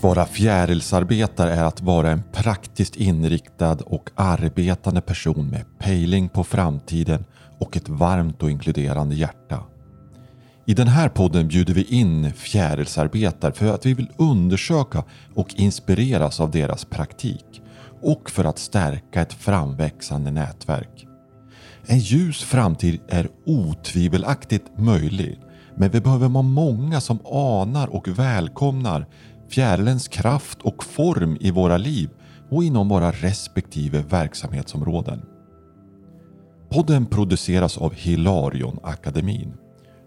Att vara fjärilsarbetare är att vara en praktiskt inriktad och arbetande person med pejling på framtiden och ett varmt och inkluderande hjärta. I den här podden bjuder vi in fjärilsarbetare för att vi vill undersöka och inspireras av deras praktik och för att stärka ett framväxande nätverk. En ljus framtid är otvivelaktigt möjlig men vi behöver vara många som anar och välkomnar fjärilens kraft och form i våra liv och inom våra respektive verksamhetsområden. Podden produceras av Hilarion Akademin.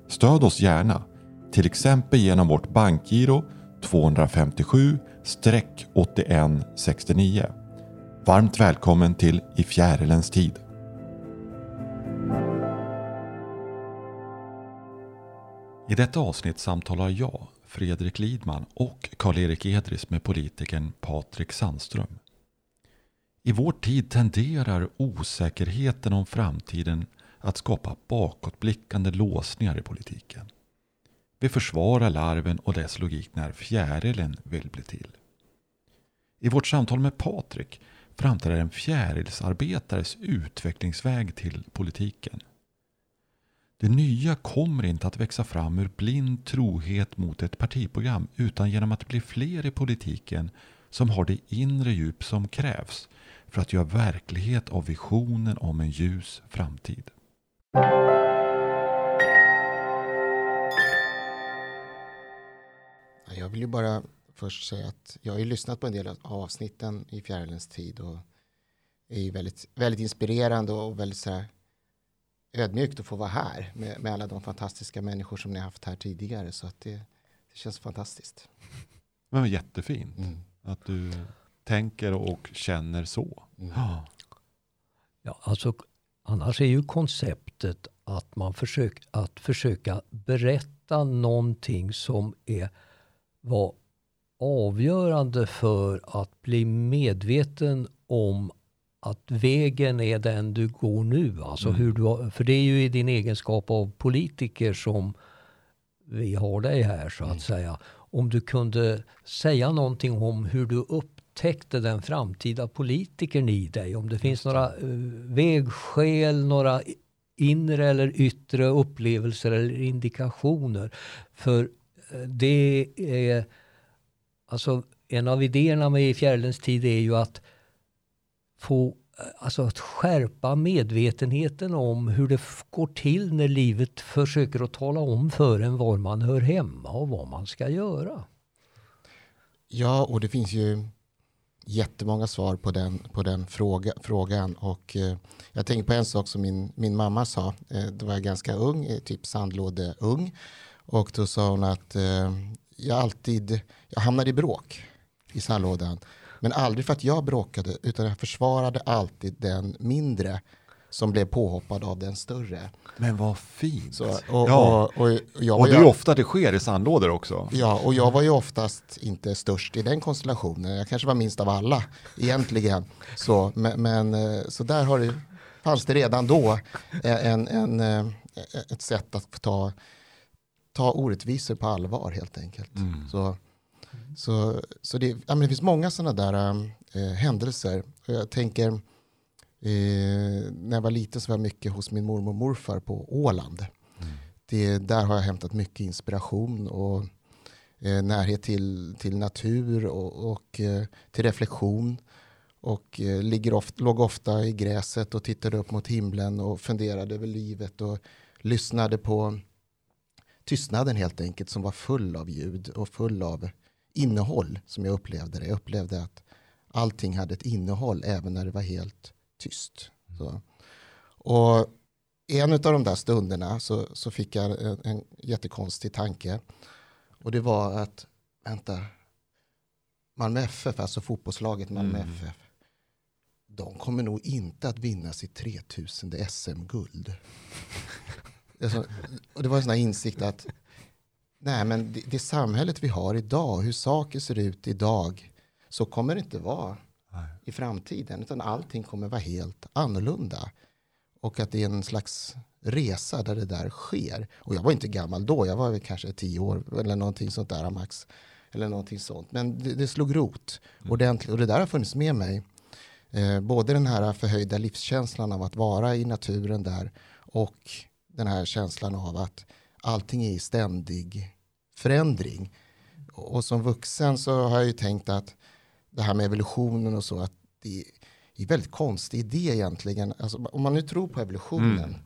Stöd oss gärna, till exempel genom vårt bankgiro 257-8169. Varmt välkommen till I fjärilens tid. I detta avsnitt samtalar jag, Fredrik Lidman och Karl-Erik Edris med politikern Patrik Sandström. I vår tid tenderar osäkerheten om framtiden att skapa bakåtblickande låsningar i politiken. Vi försvarar larven och dess logik när fjärilen vill bli till. I vårt samtal med Patrik framträder en fjärilsarbetares utvecklingsväg till politiken. Det nya kommer inte att växa fram ur blind trohet mot ett partiprogram utan genom att bli fler i politiken som har det inre djup som krävs för att göra verklighet av visionen om en ljus framtid. Jag vill ju bara först säga att jag har ju lyssnat på en del av avsnitten i Fjärilens tid och är ju väldigt, väldigt inspirerande och väldigt så här ödmjukt att få vara här med, med alla de fantastiska människor som ni har haft här tidigare så att det, det känns fantastiskt. Men jättefint mm. att du tänker och känner så. Mm. Ja. ja, alltså annars är ju konceptet att man försöker att försöka berätta någonting som är var avgörande för att bli medveten om att vägen är den du går nu. Alltså mm. hur du, för det är ju i din egenskap av politiker som vi har dig här så att mm. säga. Om du kunde säga någonting om hur du upptäckte den framtida politikern i dig. Om det finns några uh, vägskäl, några inre eller yttre upplevelser eller indikationer. För uh, det är alltså en av idéerna med Fjärilens tid är ju att få eh, alltså att skärpa medvetenheten om hur det går till när livet försöker att tala om för en var man hör hemma och vad man ska göra. Ja, och det finns ju jättemånga svar på den, på den fråga, frågan. Och, eh, jag tänker på en sak som min, min mamma sa. Eh, då var jag ganska ung, eh, typ sandlådeung. Och då sa hon att eh, jag alltid jag hamnar i bråk i sandlådan. Men aldrig för att jag bråkade utan jag försvarade alltid den mindre som blev påhoppad av den större. Men vad fint. Så, och, ja. och, och, och, och det är ofta det sker i sandlådor också. Ja, och jag var ju oftast inte störst i den konstellationen. Jag kanske var minst av alla egentligen. Så, men, men eh, så där har det, fanns det redan då en, en, en, eh, ett sätt att ta, ta orättvisor på allvar helt enkelt. Mm. Så, så, så det, ja, men det finns många sådana där äh, händelser. Jag tänker, eh, när jag var liten så var jag mycket hos min mormor och morfar på Åland. Mm. Det, där har jag hämtat mycket inspiration och eh, närhet till, till natur och, och eh, till reflektion. Och eh, ligger ofta, låg ofta i gräset och tittade upp mot himlen och funderade över livet och lyssnade på tystnaden helt enkelt som var full av ljud och full av innehåll som jag upplevde det. Jag upplevde att allting hade ett innehåll även när det var helt tyst. Så. Och en av de där stunderna så, så fick jag en, en jättekonstig tanke. Och det var att, vänta, Malmö FF, alltså fotbollslaget Malmö mm. FF, de kommer nog inte att vinna sitt 3000 SM-guld. och det var en sån här insikt att Nej, men det, det samhället vi har idag, hur saker ser ut idag, så kommer det inte vara Nej. i framtiden. Utan allting kommer vara helt annorlunda. Och att det är en slags resa där det där sker. Och jag var inte gammal då, jag var väl kanske tio år eller någonting sånt där max. eller någonting sånt. Men det, det slog rot ordentligt och det där har funnits med mig. Eh, både den här förhöjda livskänslan av att vara i naturen där och den här känslan av att allting är i ständig förändring. Och som vuxen så har jag ju tänkt att det här med evolutionen och så, att det är en väldigt konstig idé egentligen. Alltså, om man nu tror på evolutionen, mm.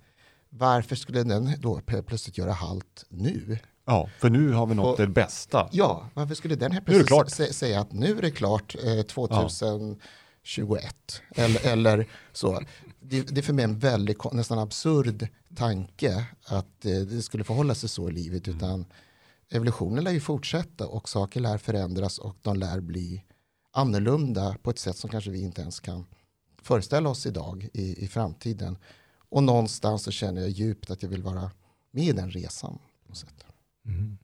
varför skulle den då plötsligt göra halt nu? Ja, för nu har vi nått och, det bästa. Ja, varför skulle den här plötsligt säga att nu är det klart eh, 2021? Ja. Eller, eller så. Det, det, är för mig en väldigt nästan absurd tanke att eh, det skulle förhålla sig så i livet. Mm. Utan evolutionen lär ju fortsätta och saker lär förändras och de lär bli annorlunda på ett sätt som kanske vi inte ens kan föreställa oss idag i, i framtiden. Och någonstans så känner jag djupt att jag vill vara med i den resan. På något sätt. Mm.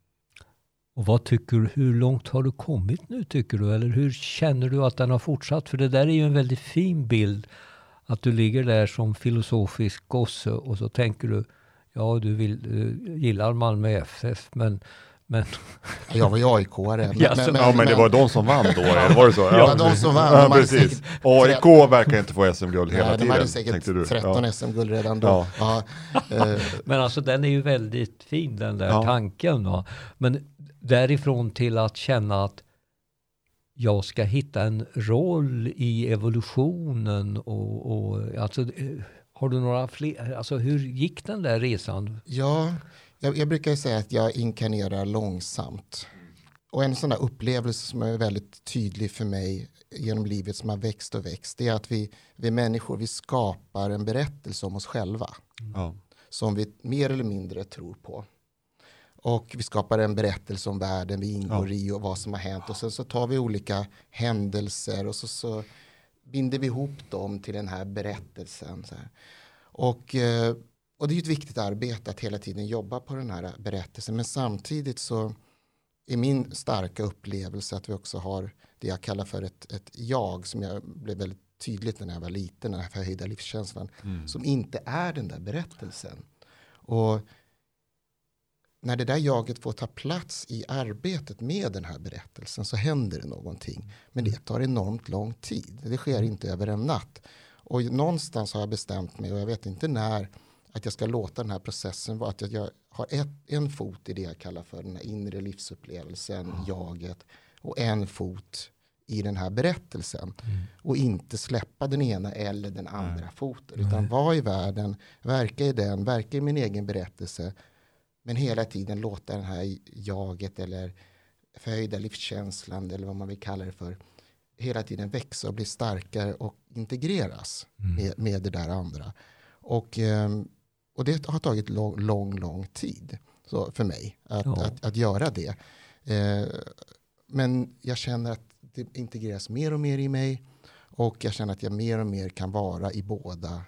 Och vad tycker du, hur långt har du kommit nu tycker du? Eller hur känner du att den har fortsatt? För det där är ju en väldigt fin bild. Att du ligger där som filosofisk gosse och så tänker du, ja du, vill, du gillar Malmö FF men men... Jag var ju AIK-are. Ja, men, ja, men det var de som vann då, var det så? Ja, ja de som vann. Ja, precis. AIK verkar inte få SM-guld hela tiden. De hade säkert 13 ja. SM-guld redan då. Ja. Eh. men alltså den är ju väldigt fin den där tanken. Va? Men därifrån till att känna att jag ska hitta en roll i evolutionen och, och alltså, eh, har du några fler, alltså hur gick den där resan? Ja, jag, jag brukar säga att jag inkarnerar långsamt. Och en sån där upplevelse som är väldigt tydlig för mig genom livet som har växt och växt, det är att vi, vi människor, vi skapar en berättelse om oss själva. Mm. Som vi mer eller mindre tror på. Och vi skapar en berättelse om världen vi ingår ja. i och vad som har hänt. Och sen så tar vi olika händelser och så, så binder vi ihop dem till den här berättelsen. Och, eh, och det är ett viktigt arbete att hela tiden jobba på den här berättelsen. Men samtidigt så är min starka upplevelse att vi också har det jag kallar för ett, ett jag som jag blev väldigt tydligt när jag var liten, den här förhöjda livskänslan, mm. som inte är den där berättelsen. Och när det där jaget får ta plats i arbetet med den här berättelsen så händer det någonting. Men det tar enormt lång tid. Det sker inte över en natt. Och någonstans har jag bestämt mig, och jag vet inte när, att jag ska låta den här processen vara att jag har ett, en fot i det jag kallar för den här inre livsupplevelsen, mm. jaget, och en fot i den här berättelsen. Mm. Och inte släppa den ena eller den andra mm. foten. Utan vara i världen, verka i den, verka i min egen berättelse men hela tiden låta den här jaget eller förhöjda livskänslan eller vad man vill kalla det för hela tiden växa och bli starkare och integreras mm. med, med det där andra. Och, ehm, och det har tagit lång, lång, lång tid så för mig att, ja. att, att, göra det. Eh, men jag känner att det integreras mer och mer i mig och jag känner att jag mer och mer kan vara i båda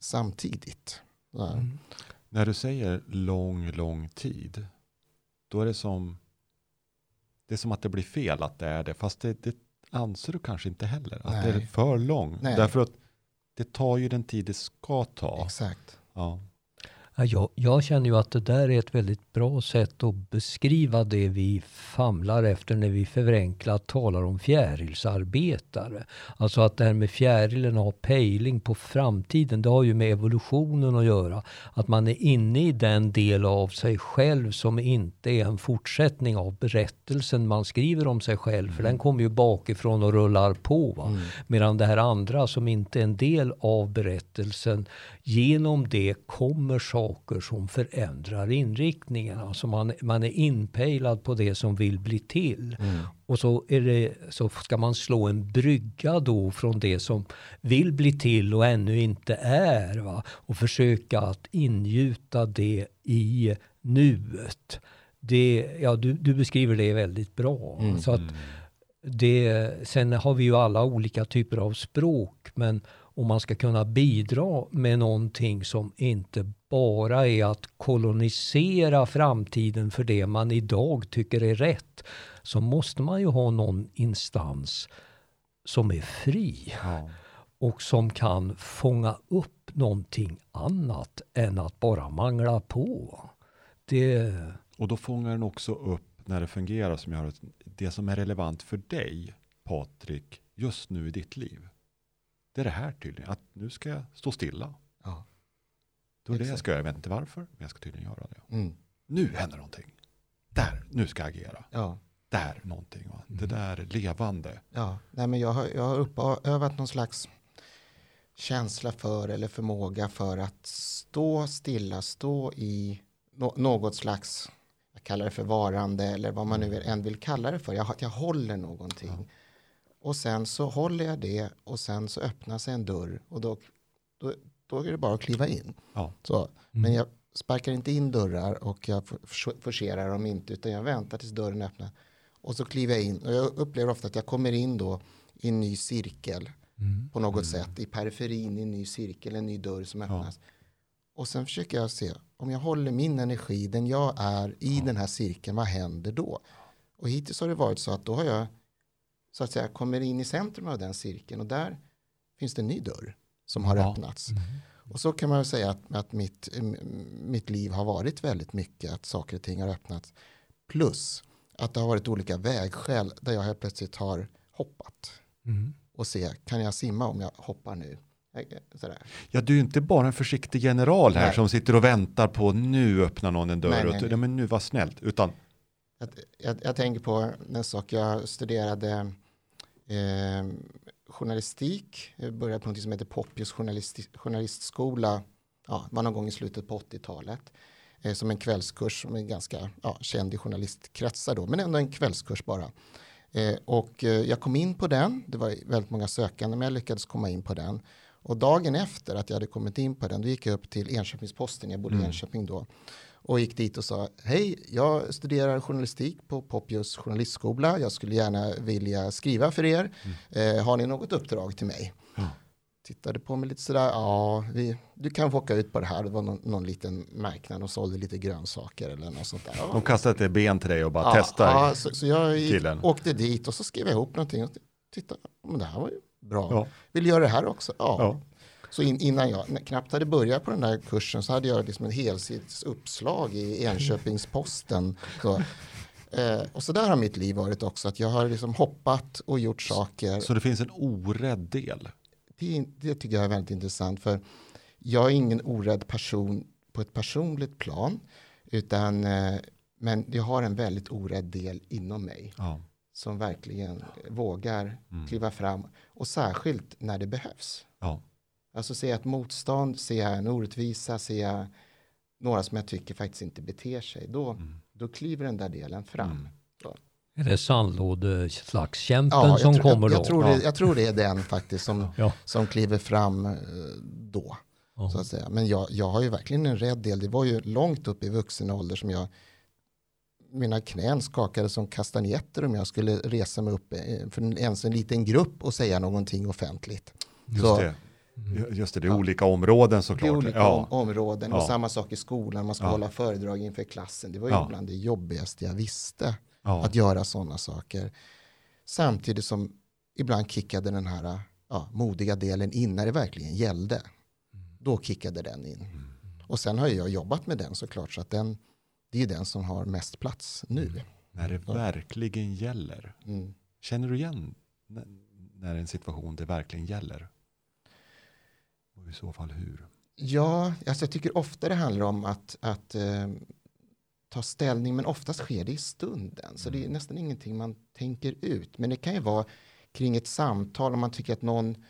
samtidigt. Mm. När du säger lång, lång tid, då är det som, det är som att det blir fel att det är det. Fast det, det anser du kanske inte heller, att Nej. det är för lång. Nej. Därför att det tar ju den tid det ska ta. Exakt. Ja. Jag, jag, känner ju att det där är ett väldigt bra sätt att beskriva det vi famlar efter när vi förenklat talar om fjärilsarbetare. Alltså att det här med fjärilen har pejling på framtiden, det har ju med evolutionen att göra. Att man är inne i den del av sig själv som inte är en fortsättning av berättelsen man skriver om sig själv. För den mm. kommer ju bakifrån och rullar på. Mm. Medan det här andra som inte är en del av berättelsen, genom det kommer saker saker som förändrar inriktningen. Alltså man, man är inpejlad på det som vill bli till. Mm. Och så, är det, så ska man slå en brygga då från det som vill bli till och ännu inte är. Va? Och försöka att ingjuta det i nuet. Det, ja, du, du beskriver det väldigt bra. Mm. Så att det, sen har vi ju alla olika typer av språk. Men om man ska kunna bidra med någonting som inte bara är att kolonisera framtiden för det man idag tycker är rätt, så måste man ju ha någon instans som är fri. Ja. Och som kan fånga upp någonting annat än att bara mangla på. Det... Och då fångar den också upp när det fungerar som gör att det som är relevant för dig, Patrik, just nu i ditt liv. Det är det här tydligen, att nu ska jag stå stilla. Ja. Då är det jag ska göra, jag vet inte varför, men jag ska tydligen göra det. Mm. Nu händer någonting. Där, nu ska jag agera. Ja. Där någonting. Va? Det där levande. Ja. Nej, men jag har, jag har uppövat någon slags känsla för eller förmåga för att stå stilla, stå i nå- något slags, jag kallar det för varande eller vad man nu än vill kalla det för. Jag, jag håller någonting. Och sen så håller jag det och sen så öppnar sig en dörr och då, då, då är det bara att kliva in. Ja. Så. Men jag sparkar inte in dörrar och jag for- forcerar dem inte utan jag väntar tills dörren öppnar. Och så kliver jag in och jag upplever ofta att jag kommer in då i en ny cirkel på något sätt. I periferin i en ny cirkel, en ny dörr som öppnas. Och sen försöker jag se om jag håller min energi, den jag är i den här cirkeln, vad händer då? Och hittills har det varit så att då har jag så att säga kommer in i centrum av den cirkeln och där finns det en ny dörr som har Ja. öppnats. Och så kan man säga att, att mitt, mitt liv har varit väldigt mycket att saker och ting har öppnats. Plus att det har varit olika vägskäl där jag helt plötsligt har hoppat Mm. och se, kan jag simma om jag hoppar nu? Sådär. Ja, du är inte bara en försiktig general här Nej. som sitter och väntar på nu öppnar någon en dörr. Nej, och nej, nej. men nu var snällt. Utan, Jag, jag, jag tänker på en sak, jag studerade eh, journalistik, jag började på något som heter Poppius journalisti- journalistskola, ja, var någon gång i slutet på 80-talet, eh, som en kvällskurs som är ganska ja, känd i journalistkretsar då, men ändå en kvällskurs bara. Eh, och eh, jag kom in på den, det var väldigt många sökande, men jag lyckades komma in på den. Och dagen efter att jag hade kommit in på den, då gick jag upp till Enköpingsposten, jag bodde i Enköping då, och gick dit och sa hej, jag studerar journalistik på Poppius journalistskola. Jag skulle gärna vilja skriva för er. Eh, har ni något uppdrag till mig? Tittade på mig lite sådär, ja, vi, du kan få åka ut på det här. Det var någon, någon liten marknad och sålde lite grönsaker eller något sånt där. Ja, de kastade ett ben till dig och bara ja, testar. Ja, så, så jag gick, åkte dit och så skrev jag ihop någonting. Och titta, men det här var ju bra. Ja. Vill du göra det här också? Ja. Ja. Så in, innan jag knappt hade börjat på den där kursen så hade jag liksom en helsids uppslag i Enköpingsposten. Så, eh, och så där har mitt liv varit också, att jag har liksom hoppat och gjort saker. Så det finns en orädd del. Det, det tycker jag är väldigt intressant, för jag är ingen orädd person på ett personligt plan, utan, eh, men jag har en väldigt orädd del inom mig Ja. som verkligen vågar kliva fram och särskilt när det behövs. Ja. Alltså ser jag ett motstånd, ser jag en orättvisa, ser jag några som jag tycker faktiskt inte beter sig, då, då kliver den där delen fram. Så. Är det sandlådeslagskämpen Ja, som tror, kommer jag, då? jag, tror det, jag tror det är den faktiskt som, Ja. som kliver fram eh, då. Ja. Så att säga. Men jag, jag har ju verkligen en rädd del. Det var ju långt upp i vuxen ålder som jag mina knän skakade som kastanjetter om jag skulle resa mig upp eh, för en- ens en liten grupp och säga någonting offentligt. Just Så- det. Just det, det är olika områden Det är såklart. olika ja. om, områden och Ja. samma sak i skolan. Man ska Ja. hålla föredrag inför klassen. Det var ju Ja. bland det jobbigaste jag visste. Ja. Att göra sådana saker. Samtidigt som ibland kickade den här ja, modiga delen in när det verkligen gällde. Då kickade den in. Och sen har jag jobbat med den såklart. Så att den, det är den som har mest plats nu. När det verkligen gäller. Mm. Känner du igen när en situation det verkligen gäller? Och i så fall hur? Ja, alltså jag tycker ofta det handlar om att, att eh, ta ställning, men oftast sker det i stunden. Så det är nästan ingenting man tänker ut. Men det kan ju vara kring ett samtal om man tycker att någon,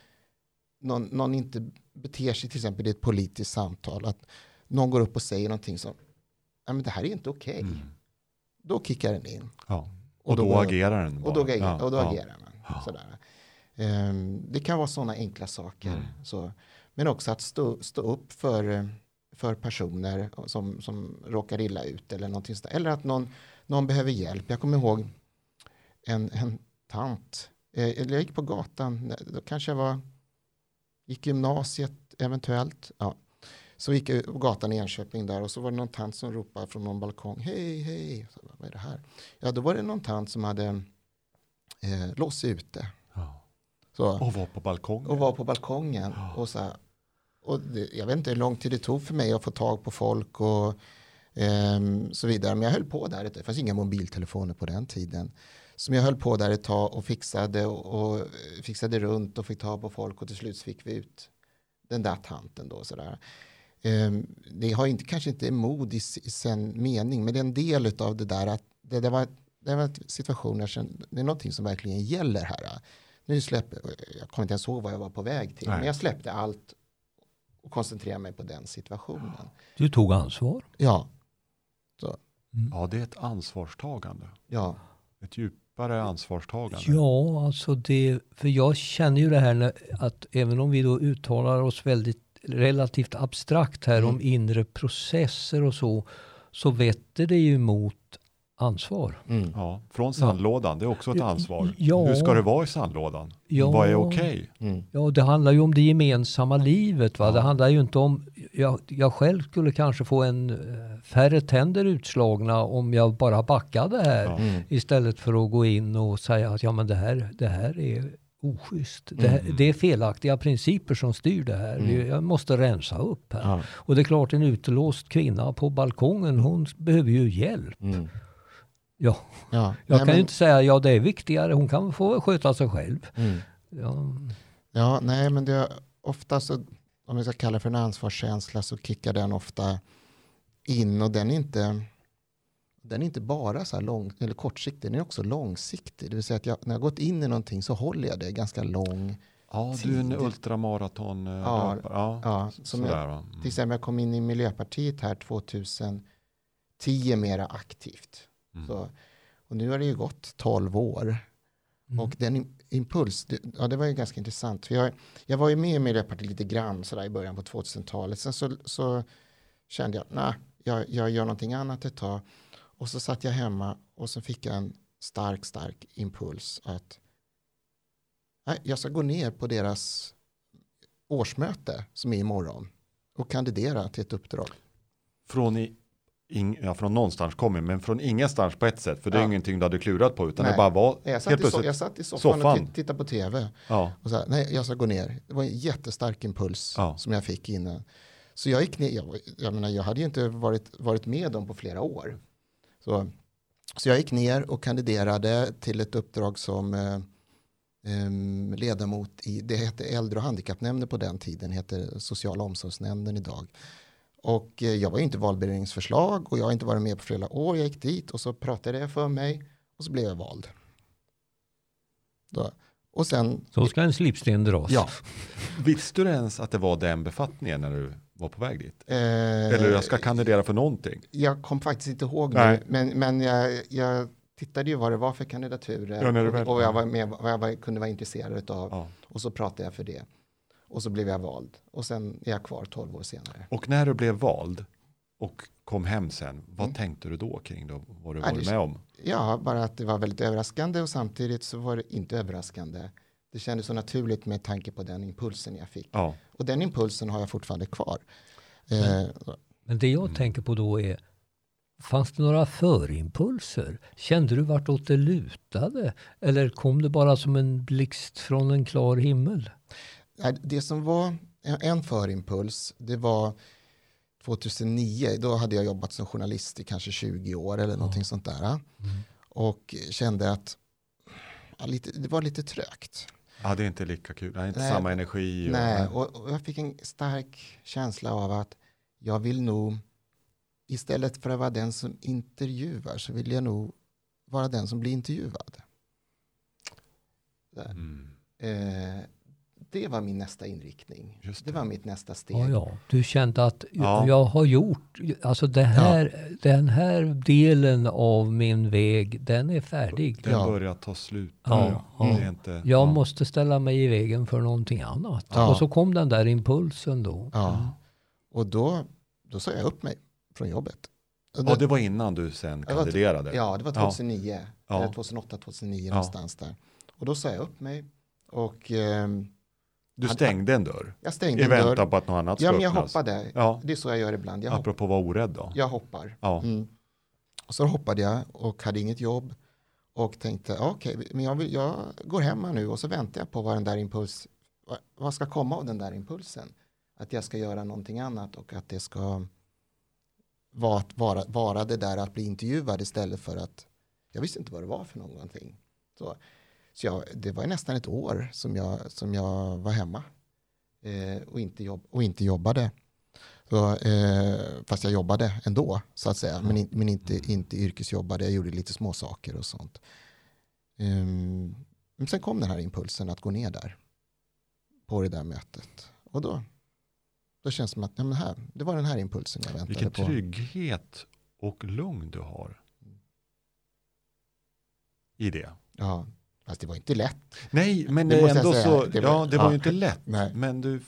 någon, någon inte beter sig, till exempel i ett politiskt samtal, att någon går upp och säger någonting som, ja men det här är inte okej. Då kickar den in. Ja. Och, då, går- agerar den Och då, bara. agerar, Ja, och då ja. agerar man. Sådär. Ehm, det kan vara sådana enkla saker. Mm. Så, men också att stå, stå upp för, för personer som, som råkar illa ut. Eller, någonting sådär. eller att någon, någon behöver hjälp. Jag kommer ihåg en, en tant. Eh, eller jag gick på gatan. Då kanske jag var, gick gymnasiet eventuellt. Ja. Så gick jag på gatan i Enköping där och så var det någon tant som ropade från någon balkong. Hej, hej. Så, vad är det här? Ja, då var det någon tant som hade eh, låst sig ute. Ja. Så, Och var på balkongen. och var på balkongen. Och så här, och det, jag vet inte hur lång tid det tog för mig att få tag på folk och Ehm, så vidare. Men jag höll på där, det fanns inga mobiltelefoner på den tiden. Som jag höll på där ett tag och fixade och, och fixade runt och fick ta på folk och till slut fick vi ut den där tanten då sådär. Ehm, det har inte, kanske inte mod i, i sen mening, men det är en del av det där att det, det var det var en situation jag kände, det är någonting som verkligen gäller här. Nu släpper, jag kommer inte ens ihåg vad jag var på väg till, Nej. men jag släppte allt och koncentrerade mig på den situationen. Du tog ansvar? Ja. Så. Mm. Ja, det är ett ansvarstagande. Ja. Ett djupare ansvarstagande. Ja, alltså det, för jag känner ju det här när, att även om vi då uttalar oss väldigt relativt abstrakt här mm. om inre processer och så, så vetter det ju mot ansvar. Mm. Ja, från sandlådan, det är också ett ansvar. Ja, Hur ska det vara i sandlådan? Ja, Vad är okej? Okay? Mm. Ja, det handlar ju om det gemensamma livet. Va? Ja. Det handlar ju inte om, jag, jag själv skulle kanske få en eh, färre tänder utslagna om jag bara backade här. Ja. Mm. Istället för att gå in och säga att ja, men det, här, det här är oschysst. Det, här, mm. det, är felaktiga principer som styr det här. Mm. Jag måste rensa upp här. Ja. Och det är klart en utelåst kvinna på balkongen, hon behöver ju hjälp. Mm. Ja, ja. jag nej, kan men... ju inte säga ja det är viktigare, hon kan få sköta sig själv. Mm. Ja. ja, nej men det är ofta så, om vi ska kalla det för en ansvarskänsla så kickar den ofta in och den är inte, den är inte bara så här lång, eller kortsiktig, den är också långsiktig. Det vill säga att jag, när jag gått in i någonting så håller jag det ganska lång Ja, tid. du är en ultramaraton eh, ja, ja, ja, som jag, mm. Till exempel jag kom in i Miljöpartiet här 2010 mera aktivt. Mm. Så, och nu har det ju gått 12 år. Mm. Och den impuls, det, ja det var ju ganska intressant. För jag, jag var ju med i Miljöpartiet lite grann sådär i början på 2000-talet. Sen så, så kände jag, nej, jag, jag gör någonting annat ett tag. Och så satt jag hemma och så fick jag en stark, stark impuls att nej, jag ska gå ner på deras årsmöte som är imorgon och kandidera till ett uppdrag. Från i ing, ja, från någonstans kommer, men från ingenstans på ett sätt. För det är ja. ingenting du hade klurat på, utan nej. det bara var jag satt, helt plötsligt, jag satt i soffan, soffan. och tittade på tv. Ja. Och så nej, jag ska gå ner. Det var en jättestark impuls ja. som jag fick innan. Så jag gick ner, jag, jag, menar, jag hade ju inte varit, varit med dem på flera år. Så, så jag gick ner och kandiderade till ett uppdrag som eh, eh, ledamot i, det hette äldre och handikappnämnden på den tiden, heter sociala omsorgsnämnden idag. Och eh, jag var inte valberedningsförslag och jag har inte varit med på flera år. Jag gick dit och så pratade jag för mig och så blev jag vald. Då. Och sen, så ska en slipsten dras. Ja. Visste du ens att det var den befattningen när du var på väg dit? Eh, Eller jag ska kandidera för någonting? Jag kom faktiskt inte ihåg nu, men, men jag, jag tittade ju vad det var för kandidaturer ja, och, och jag, var med, vad jag var, kunde vara intresserad av. Ja. Och så pratade jag för det. Och så blev jag vald. Och sen är jag kvar tolv år senare. Och när du blev vald och kom hem sen, vad mm. tänkte du då kring då, vad du varit med om? Ja, bara att det var väldigt överraskande och samtidigt så var det inte överraskande. Det kändes så naturligt med tanke på den impulsen jag fick. Ja. Och den impulsen har jag fortfarande kvar. Men, eh, men det jag mm. tänker på då är, fanns det några förimpulser? Kände du vartåt det lutade? Eller kom det bara som en blixt från en klar himmel? Det som var en förimpuls, det var 2009, då hade jag jobbat som journalist i kanske 20 år eller mm. någonting sånt där. Mm. Och kände att ja, lite, det var lite trögt. Ja, det är inte lika kul, det är inte nej, samma energi. Och, nej, och, och, jag fick en stark känsla av att jag vill nog, istället för att vara den som intervjuar, så vill jag nog vara den som blir intervjuad. Mm. Eh, det var min nästa inriktning. Det. det. var mitt nästa steg. Ja, ja. Du kände att ja. jag har gjort, alltså det här, ja. den här delen av min väg, den är färdig. Den börjar ta slut. Ja, ja. Inte, jag måste ställa mig i vägen för någonting annat. Och så kom den där impulsen då. Ja. Och då, då sa jag upp mig från jobbet. Och det, och det var innan du sen kandiderade? Ja, det var 2009. Ja. 2008, 2009 någonstans där. Och då sa jag upp mig. Och eh, du stängde en dörr? Jag stängde I en väntan dörr. på att något annat ska Ja, men jag hoppade. Ja. Det är så jag gör ibland. Jag Apropå att vara orädd då? Jag hoppar. Ja. Mm. Och så hoppade jag och hade inget jobb. Och tänkte, okej, okay, men jag, vill, jag går hem nu och så väntar jag på vad den där impuls, vad ska komma av den där impulsen? Att jag ska göra någonting annat och att det ska, var att vara, vara det där att bli intervjuad istället för att jag visste inte vad det var för någonting. Så, så jag, det var nästan ett år som jag, som jag var hemma eh, och, inte jobb, och inte jobbade. Så, eh, fast jag jobbade ändå så att säga, men, in, men inte, inte yrkesjobbade. Jag gjorde lite små saker och sånt. Um, men sen kom den här impulsen att gå ner där på det där mötet. Och då, då känns det som att ja, men här, det var den här impulsen jag väntade Vilken på. Vilken trygghet och lugn du har. I det. Ja, fast det var inte lätt. Nej, men det ändå så, det var, ja, det var ja, ju inte lätt. Nej. Men du,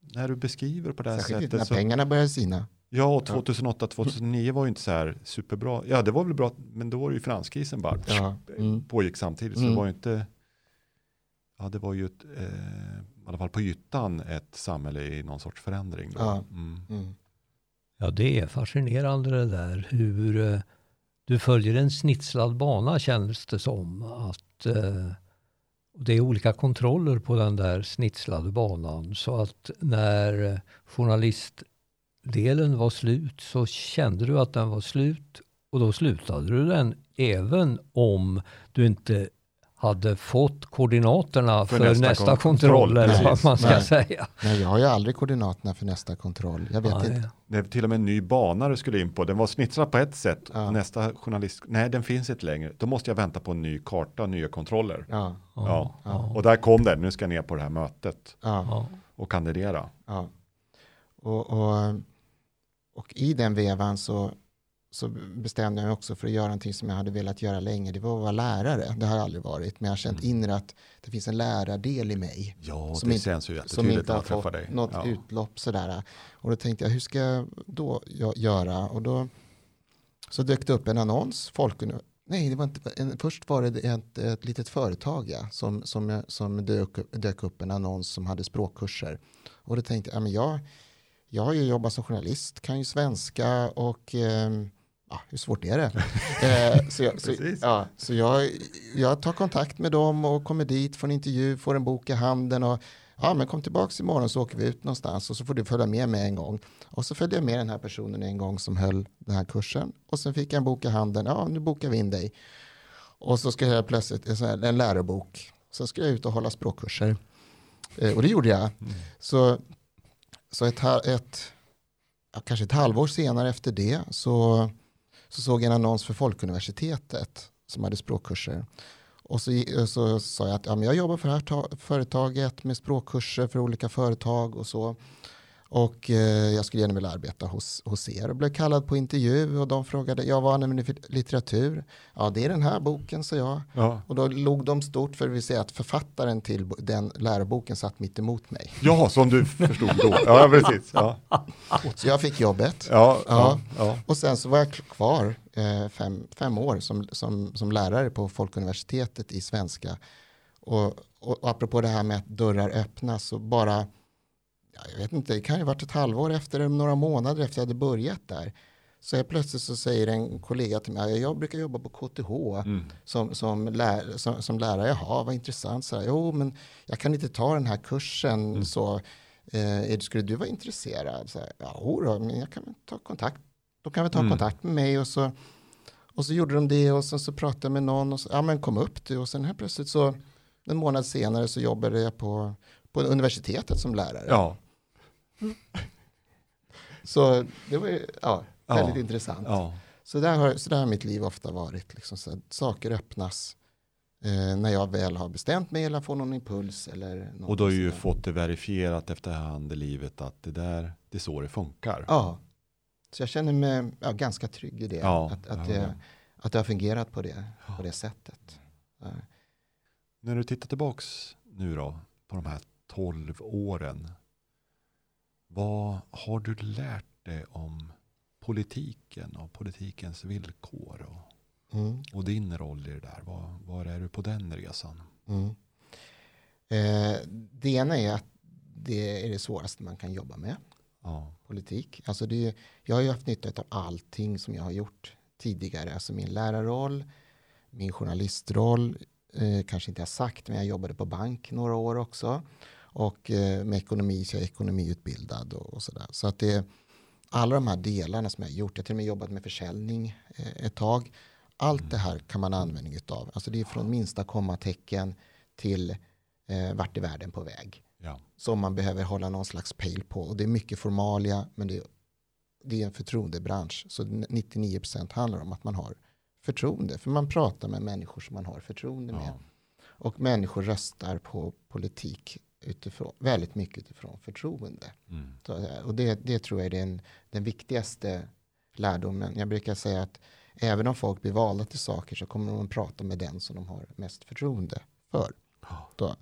när du beskriver på det här Särskilt sättet. när så, pengarna började sina. Ja, och 2008-2009 var ju inte så här superbra. Ja, det var väl bra, men då var det ju finanskrisen bara Ja. Mm. pågick samtidigt. Så Mm. det var ju inte, ja det var ju ett, eh, i alla fall på ytan ett samhälle i någon sorts förändring. Då. Ja. Mm. Mm. Ja, det är fascinerande det där hur eh, du följer en snitslad bana känns det som. Att eh, det är olika kontroller på den där snitslade banan. Så att när journalistdelen var slut så kände du att den var slut och då slutade du den även om du inte hade fått koordinaterna För för, nästa nästa, kon- kontroll, kontroll, eller vad man ska Nej. säga. Nej, jag har ju aldrig koordinaterna för nästa kontroll. Jag vet Nej. inte. Det är till och med en ny bana du skulle in på. Den var snitslad på ett sätt. Ja. Nästa journalist, nej den finns inte längre. Då måste jag vänta på en ny karta, nya kontroller. Ja, Ja. ja. Och där kom den, nu ska jag ner på det här mötet och kandidera. ja. Och, och, och i den vevan så, så bestämde jag mig också för att göra någonting som jag hade velat göra länge. Det var att vara lärare. Det har jag aldrig varit. Men jag har känt Mm. inre att det finns en lärardel i mig. Ja, Som det inte- känns ju jättetydligt inte har fått dig. något ja. utlopp sådär. Och då tänkte jag, hur ska jag då gö- göra? Och då så dök det upp en annons. Folk, nej, det var inte, en, först var det ett, ett litet företag ja, som, som, som dök, dök upp en annons som hade språkkurser. Och då tänkte jag, ja, men jag, jag har ju jobbat som journalist, kan ju svenska och ehm, ja, hur svårt är det? eh, så jag, så, ja, så jag, jag tar kontakt med dem och kommer dit, får en intervju, får en bok i handen och ja, men kom tillbaka imorgon så åker vi ut någonstans och så får du följa med mig en gång. Och så följde jag med den här personen en gång som höll den här kursen och sen fick jag en bok i handen, ja nu bokar vi in dig. Och så ska jag plötsligt, en, lärobok, så ska jag ut och hålla språkkurser. Eh, och det gjorde jag. Så, så ett, ett, kanske ett halvår senare efter det så, så såg jag en annons för Folkuniversitetet som hade språkkurser. Och så, eh, så sa jag att ja, men jag jobbar för det här företaget med språkkurser för olika företag och så. Och eh, jag skulle gärna vilja arbeta hos, hos er. Och blev kallad på intervju och de frågade, ja vad använder för litteratur? Ja det är den här boken, sa jag. Ja. Och då log de stort för vill säga att författaren till den läroboken satt mitt emot mig. ja, som du förstod då. Ja, precis. Ja, Så jag fick jobbet. ja, Ja. ja. Och sen så var jag kvar eh, fem, fem år som, som, som lärare på Folkuniversitetet i svenska. Och, och, och apropå det här med att dörrar öppnas så bara, jag vet inte, det kan ju varit ett halvår efter, några månader efter jag hade börjat där. Så jag plötsligt så säger en kollega till mig, jag brukar jobba på KTH Mm. som, som, lär, som, som lärare. Jaha, vad intressant. Så här, jo, men jag kan inte ta den här kursen. Mm. Så, eh, skulle du vara intresserad? Så här, ja, då, men jag kan ta kontakt. De kan väl ta Mm. kontakt med mig. Och så, och så gjorde de det och sen så pratade jag med någon. Och så, ja, men kom upp du. Och sen helt plötsligt så en månad senare så jobbade jag på, på universitetet som lärare. ja. Så det var ju ja, Ja. väldigt intressant. ja. Så där, har, så där har mitt liv ofta varit. Liksom, så saker öppnas eh, när jag väl har bestämt mig eller får någon impuls. Eller något Och då har ju fått det verifierat efterhand i livet att det där, det är så det funkar. Ja, så jag känner mig ja, ganska trygg i det. Ja, att, att, ja. det att det har fungerat på det, på det sättet. Ja. När du tittar tillbaks nu då på de här tolv åren. Vad har du lärt dig om politiken och politikens villkor och, Mm, och din roll i det där? Var, var är du på den resan? mm. Eh, det ena är att det är det svåraste man kan jobba med. Ja, politik. Alltså det, jag har ju haft nytta av allting som jag har gjort tidigare. Alltså min lärarroll, min journalistroll, eh, kanske inte jag sagt, men jag jobbade på bank några år också. Och eh, med ekonomi, så jag är ekonomiutbildad och, och sådär. Så att det, alla de här delarna som jag har gjort, jag har till och med jobbat med försäljning eh, ett tag. Allt det här kan man användning av. Alltså det är från minsta kommatecken till eh, vart är världen på väg. Ja. Som man behöver hålla någon slags pejl på. Och det är mycket formalia, men det är, det är en förtroendebransch. Så 99% handlar om att man har förtroende. För man pratar med människor som man har förtroende med. Ja. Och människor röstar på politik utifrån, väldigt mycket utifrån förtroende. Mm. Så, eh, och det, det tror jag är den, den viktigaste lärdomen. Jag brukar säga att även om folk blir valda till saker så kommer de att prata med den som de har mest förtroende för. Då,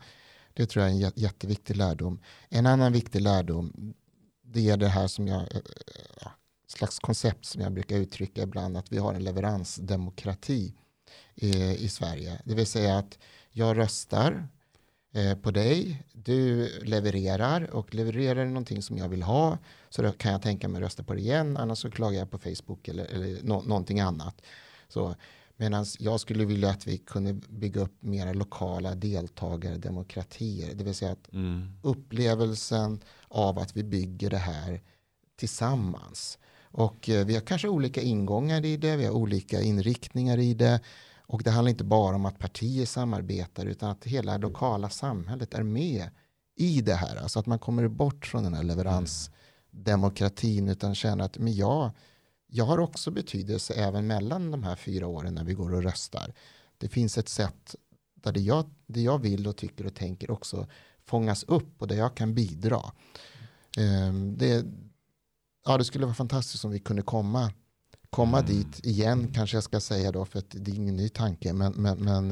det tror jag är en jä- jätteviktig lärdom. En annan viktig lärdom det är det här som jag, eh, ja, slags koncept som jag brukar uttrycka ibland, att vi har en leveransdemokrati i, i Sverige. Det vill säga att jag röstar eh, på dig, du levererar och levererar du någonting som jag vill ha så då kan jag tänka mig att rösta på det igen, annars så klagar jag på Facebook eller, eller nå, någonting annat. Så, Medan jag skulle vilja att vi kunde bygga upp mera lokala deltagardemokratier, det vill säga att Mm. upplevelsen av att vi bygger det här tillsammans. Och eh, vi har kanske olika ingångar i det, vi har olika inriktningar i det. Och det handlar inte bara om att partier samarbetar utan att hela det lokala samhället är med i det här. Alltså att man kommer bort från den här leveransdemokratin utan känner att men jag, jag har också betydelse även mellan de här fyra åren när vi går och röstar. Det finns ett sätt där det jag, det jag vill och tycker och tänker också fångas upp och där jag kan bidra. Um, det, ja, det skulle vara fantastiskt om vi kunde komma, komma Mm. dit igen, kanske jag ska säga då, för att det är ingen ny tanke, men, men, men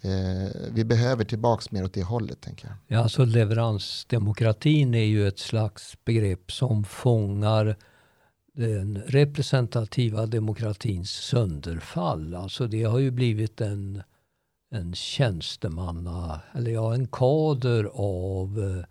eh, vi behöver tillbaka mer åt det hållet, tänker jag. Ja, alltså leveransdemokratin är ju ett slags begrepp som fångar den representativa demokratins sönderfall. Alltså det har ju blivit en, en tjänstemanna, eller ja, en kader av eh,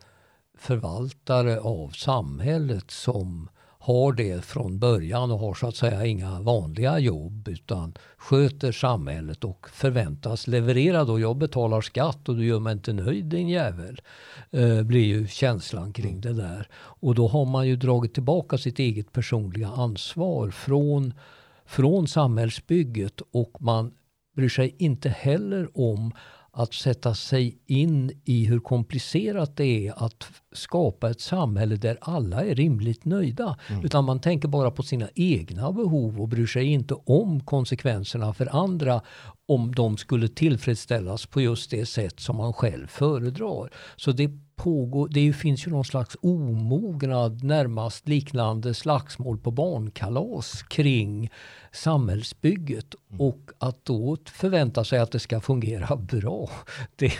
förvaltare av samhället som har det från början och har så att säga inga vanliga jobb utan sköter samhället och förväntas leverera då. Jag betalar skatt och du gör mig inte nöjd din jävel. Eh, blir ju känslan kring det där. Och då har man ju dragit tillbaka sitt eget personliga ansvar från, från samhällsbygget och man bryr sig inte heller om att sätta sig in i hur komplicerat det är att skapa ett samhälle där alla är rimligt nöjda. Utan man tänker bara på sina egna behov och bryr sig inte om konsekvenserna för andra om de skulle tillfredsställas på just det sätt som man själv föredrar. Så det pågår, det finns ju någon slags omognad, närmast liknande slagsmål på barnkalas kring samhällsbygget och att då förvänta sig att det ska fungera bra. Det,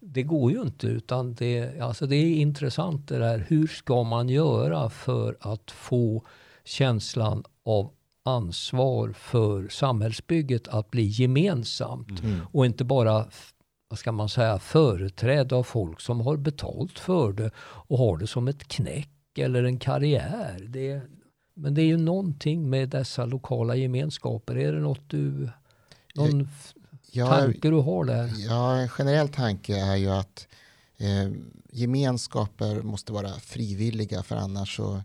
det går ju inte utan det, alltså det är intressant det där. Hur ska man göra för att få känslan av ansvar för samhällsbygget att bli gemensamt och inte bara vad ska man säga, företrädd av folk som har betalt för det och har det som ett knäck eller en karriär. Det, men det är ju någonting med dessa lokala gemenskaper. Är det något du, någon Jag, tanke du har där? Ja, en generell tanke är ju att eh, gemenskaper måste vara frivilliga för annars så,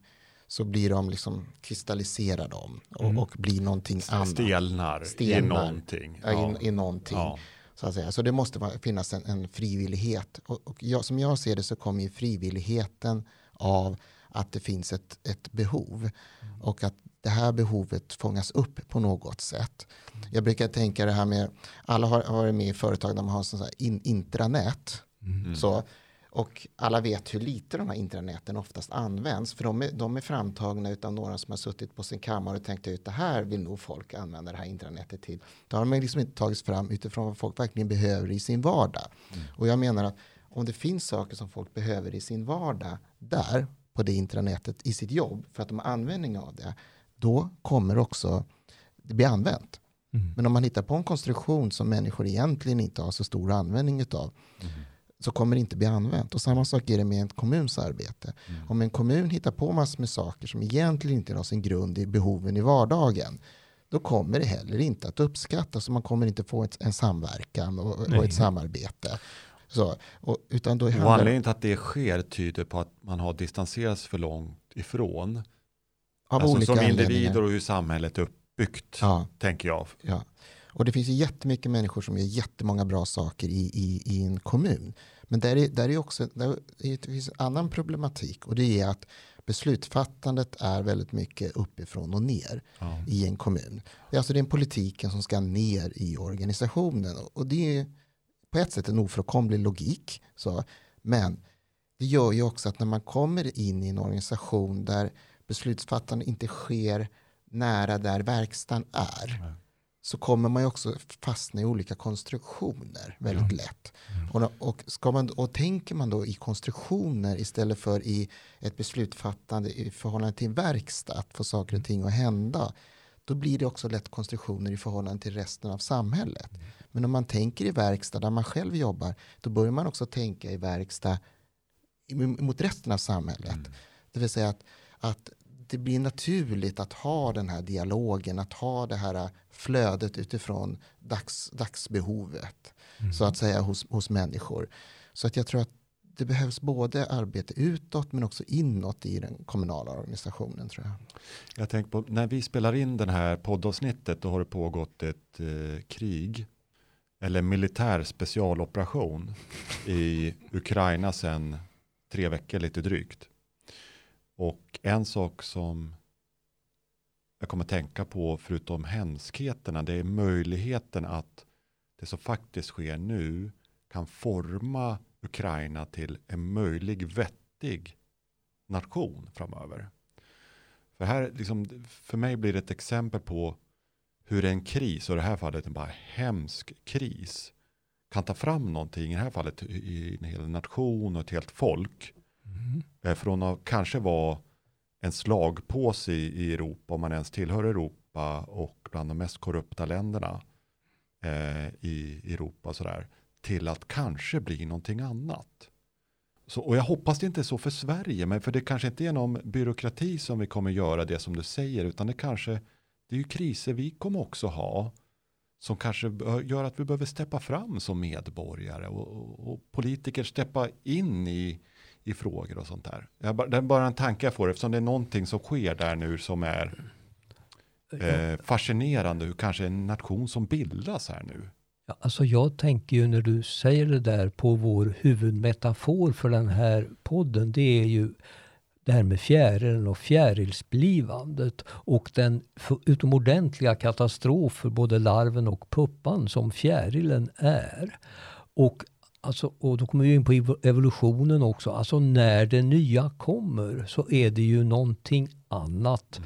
så blir de liksom kristalliserade om och, Mm. och blir någonting annat. Stelnar, i Stelnar. någonting. Ja. I, i någonting. Ja. Så, att säga. så det måste vara, finnas en, en frivillighet. Och, och jag, som jag ser det så kommer ju frivilligheten av att det finns ett, ett behov. Och att det här behovet fångas upp på något sätt. Jag brukar tänka det här med, alla har har varit med i företag där man har sån här in, intranät. Mm. Så, och alla vet hur lite de här intranäten oftast används. För de är, de är framtagna av några som har suttit på sin kammare och tänkt ut det här vill nog folk använda det här intranätet till. Då har de liksom inte tagits fram utifrån vad folk verkligen behöver i sin vardag. Och jag menar att om det finns saker som folk behöver i sin vardag där på det intranätet i sitt jobb för att de har användning av det. Då kommer också det bli använt. Men om man hittar på en konstruktion som människor egentligen inte har så stor användning av så kommer det inte bli använt. Och samma sak är det med en kommuns arbete. Om en kommun hittar på massor med saker som egentligen inte har sin grund i behoven i vardagen då kommer det heller inte att uppskattas och man kommer inte få ett, en samverkan och, och ett samarbete. Så, och, utan då Och handlar, anledningen till att det sker tyder på att man har distanserats för långt ifrån Av alltså olika som individer och hur samhället är uppbyggt, Ja. tänker jag. Ja. Och det finns ju jättemycket människor som gör jättemånga bra saker i, i, i en kommun. Men där är, där är också, där finns en annan problematik och det är att beslutsfattandet är väldigt mycket uppifrån och ner Ja. i en kommun. Det är alltså den politiken som ska ner i organisationen och det är på ett sätt en ofrånkomlig logik. Så. Men det gör ju också att när man kommer in i en organisation där beslutsfattande inte sker nära där verkstaden är så kommer man ju också fastna i olika konstruktioner väldigt lätt. Och, och, ska man, och tänker man då i konstruktioner istället för i ett beslutsfattande i förhållande till en verkstad, att få saker och ting att hända, då blir det också lätt konstruktioner i förhållande till resten av samhället. Men om man tänker i verkstad där man själv jobbar, då börjar man också tänka i verkstad mot resten av samhället. Det vill säga att, att det blir naturligt att ha den här dialogen, att ha det här flödet utifrån dags, dagsbehovet så att säga hos, hos människor. Så att jag tror att det behövs både arbete utåt men också inåt i den kommunala organisationen tror jag. Jag tänker på, när vi spelar in den här poddavsnittet då har det pågått ett eh, krig eller militär specialoperation i Ukraina sedan tre veckor lite drygt. Och en sak som jag kommer tänka på förutom hemskheterna det är möjligheten att det som faktiskt sker nu kan forma Ukraina till en möjlig vettig nation framöver. För, här, liksom, för mig blir det ett exempel på hur en kris, och i det här fallet en bara hemsk kris, kan ta fram någonting, i det här fallet i en hel nation och ett helt folk. Eh, Från att kanske vara en slagpåse i, i Europa, om man ens tillhör Europa och bland de mest korrupta länderna eh, i Europa, sådär, till att kanske bli någonting annat. Så, och jag hoppas det inte är så för Sverige, men för det kanske inte är någon byråkrati som vi kommer göra det som du säger, utan det kanske, det är ju kriser vi kommer också ha, som kanske gör att vi behöver steppa fram som medborgare och, och, och politiker steppa in i, i frågor och sånt där. Jag, det är bara en tanke jag får, eftersom det är någonting som sker där nu som är eh, fascinerande, hur kanske en nation som bildas här nu. Ja, alltså jag tänker ju när du säger det där på vår huvudmetafor för den här podden. Det är ju det här med fjärilen och fjärilsblivandet och den utomordentliga katastrof för både larven och puppan som fjärilen är. Och, alltså, och då kommer vi in på evo- evolutionen också. Alltså när det nya kommer så är det ju någonting annat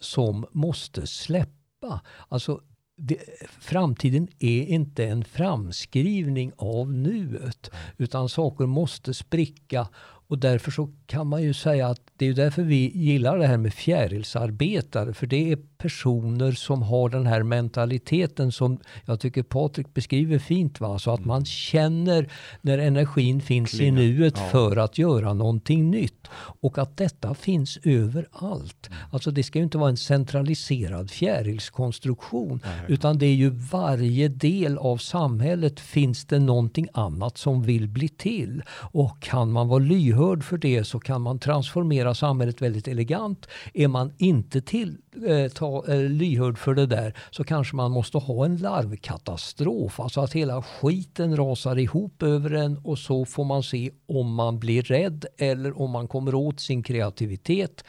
som måste släppa. Alltså det, framtiden är inte en framskrivning av nuet utan saker måste spricka och därför så kan man ju säga att det är därför vi gillar det här med fjärilsarbetare för det är personer som har den här mentaliteten som jag tycker Patrik beskriver fint. Va? Så att man känner när energin finns i Klingar. nuet Ja. för att göra någonting nytt. Och att detta finns överallt. Alltså det ska ju inte vara en centraliserad fjärilskonstruktion. Utan det är ju varje del av samhället finns det någonting annat som vill bli till. Och kan man vara lyhörd för det så kan man transformera samhället väldigt elegant. Är man inte till, eh, ta, eh, lyhörd för det där så kanske man måste ha en larvkatastrof. Alltså att hela skiten rasar ihop över en och så får man se om man blir rädd eller om man kommer åt sin kreativitet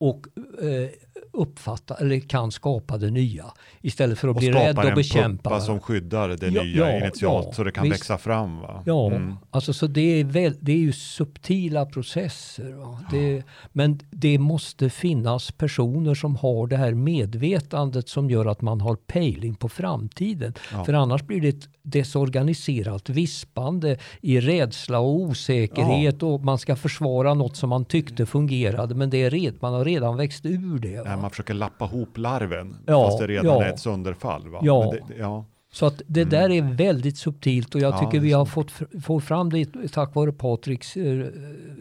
och eh, uppfatta eller kan skapa det nya istället för att Och bli rädd och en bekämpa. puppa som skyddar det Ja, nya ja, initialt ja, så det kan visst. växa fram. Va? Ja, Mm. alltså så det är, väl, det är ju subtila processer. Det, men det måste finnas personer som har det här medvetandet som gör att man har pejling på framtiden. För annars blir det ett desorganiserat vispande i rädsla och osäkerhet och man ska försvara något som man tyckte fungerade men det är red, man har redan växt ur det. När man försöker lappa ihop larven Ja, fast det redan ja. är ett sönderfall. Va? Ja. Det, ja. Så att det där är väldigt subtilt och jag Mm. Ja, tycker vi har fått fr- få fram det tack vare Patriks eh,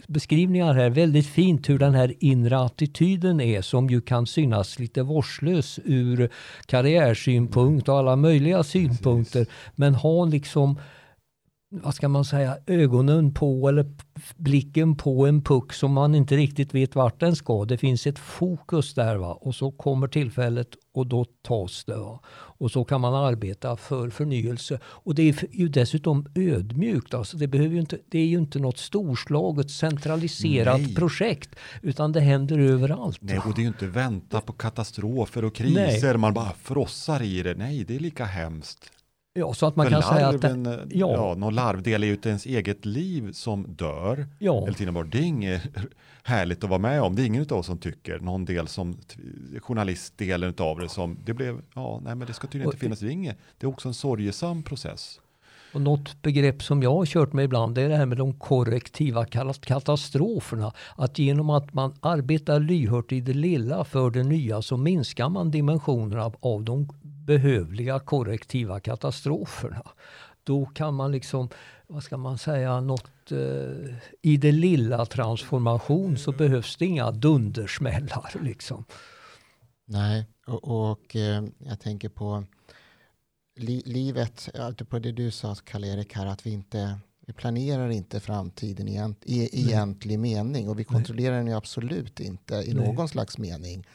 beskrivningar här. Väldigt fint hur den här inre attityden är som ju kan synas lite vårdslös ur karriärsynpunkt och alla möjliga synpunkter. Men ha liksom vad ska man säga, ögonen på eller blicken på en puck som man inte riktigt vet vart den ska. Det finns ett fokus där va? och så kommer tillfället och då tas det. Va? Och så kan man arbeta för förnyelse. Och det är ju dessutom ödmjukt. Alltså det, behöver inte, det är ju inte något storslaget centraliserat Nej. projekt utan det händer överallt. Nej, och det är ju inte vänta på katastrofer och kriser. Nej. Man bara frossar i det. Nej, det är lika hemskt. Ja, så att man För kan säga att... Det, ja. ja, någon larvdel är ju inte ens eget liv som dör. Ja. Eller till och med, det är inget härligt att vara med om. Det är ingen av oss som tycker. Någon del som journalistdelen av det som det blev, ja, nej men det ska tydligen inte finnas vinge. Det är också en sorgesam process. Och något begrepp som jag har kört med ibland det är det här med de korrektiva katastroferna. Att genom att man arbetar lyhört i det lilla för det nya så minskar man dimensionerna av de behövliga korrektiva katastroferna. Då kan man liksom, vad ska man säga, något eh, i det lilla transformation så behövs det inga dundersmällar. Liksom. Nej, och, och eh, jag tänker på li, livet, på det du sa Karl-Erik här, att vi inte vi planerar inte framtiden i, i egentlig mening och vi kontrollerar Nej. den ju absolut inte i Nej. någon slags mening.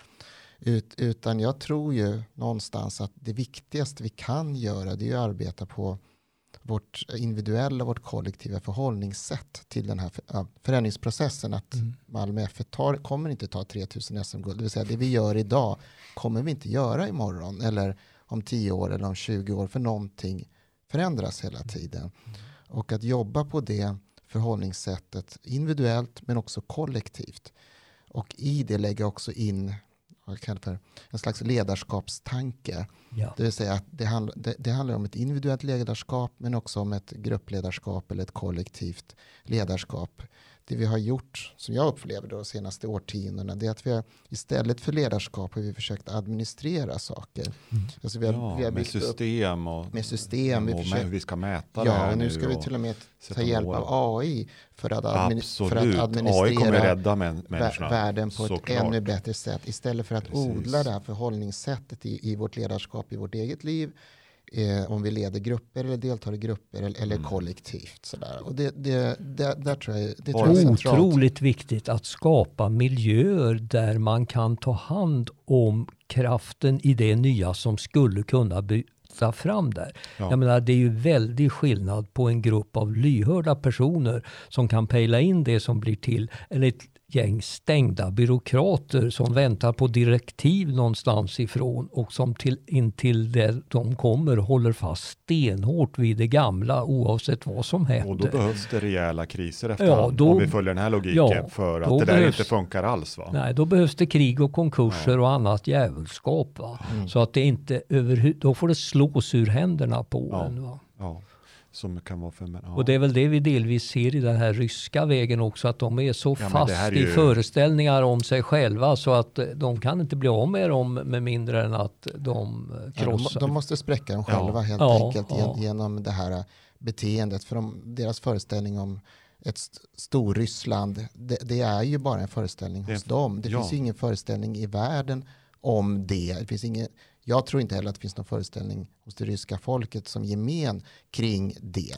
Ut, utan jag tror ju någonstans att det viktigaste vi kan göra det är att arbeta på vårt individuella, vårt kollektiva förhållningssätt till den här förändringsprocessen. Att mm. Malmö FF tar, kommer inte ta 3000 SM-guld. Det vill säga det vi gör idag kommer vi inte göra imorgon eller om 10 år eller om 20 år för någonting förändras hela mm. tiden. Och att jobba på det förhållningssättet individuellt men också kollektivt. Och i det lägga också in för en slags ledarskapstanke. Ja. Det vill säga att det, handl det, det, handlar om ett individuellt ledarskap men också om ett gruppledarskap eller ett kollektivt ledarskap det vi har gjort, som jag upplever då de senaste årtiondena, det är att vi har, istället för ledarskap har vi försökt administrera saker. Mm. Alltså vi har, ja, vi har med system och, med system. Vi och försöker, hur vi ska mäta ja, det här och nu ska vi till och med ta hjälp av AI för att, admin, för att administrera AI kommer rädda människorna. världen på ett klart. ännu bättre sätt. Istället för att Precis. odla det här förhållningssättet i, i vårt ledarskap i vårt eget liv eh, om vi leder grupper eller deltar i grupper eller, eller mm. kollektivt. Sådär. Och det, det, det, där tror jag, det tror jag är Otroligt viktigt att skapa miljöer där man kan ta hand om kraften i det nya som skulle kunna byta fram där. Ja. Jag menar, det är ju väldigt skillnad på en grupp av lyhörda personer som kan pejla in det som blir till, eller ett gäng stängda byråkrater som väntar på direktiv någonstans ifrån och som till, intill det de kommer håller fast stenhårt vid det gamla oavsett vad som händer. Och då behövs det rejäla kriser efterhand ja, då, om vi följer den här logiken ja, för att det där behövs, inte funkar alls. Va? Nej, då behövs det krig och konkurser ja. och annat djävulskap. Mm. Så att det inte överhuvud, då får det slås ur händerna på ja. en. Va? Ja som kan vara för ja. Och det är väl det vi delvis ser i den här ryska vägen också, att de är så ja, fast är ju... i föreställningar om sig själva så att de kan inte bli av med dem med mindre än att de krossar. Ja, de, de, måste spräcka dem själva helt enkelt genom det här beteendet. För de, deras föreställning om ett Storryssland, det, det är ju bara en föreställning hos dem. Det finns ju ingen föreställning i världen om det. Det finns ingen jag tror inte heller att det finns någon föreställning hos det ryska folket som gemen kring det.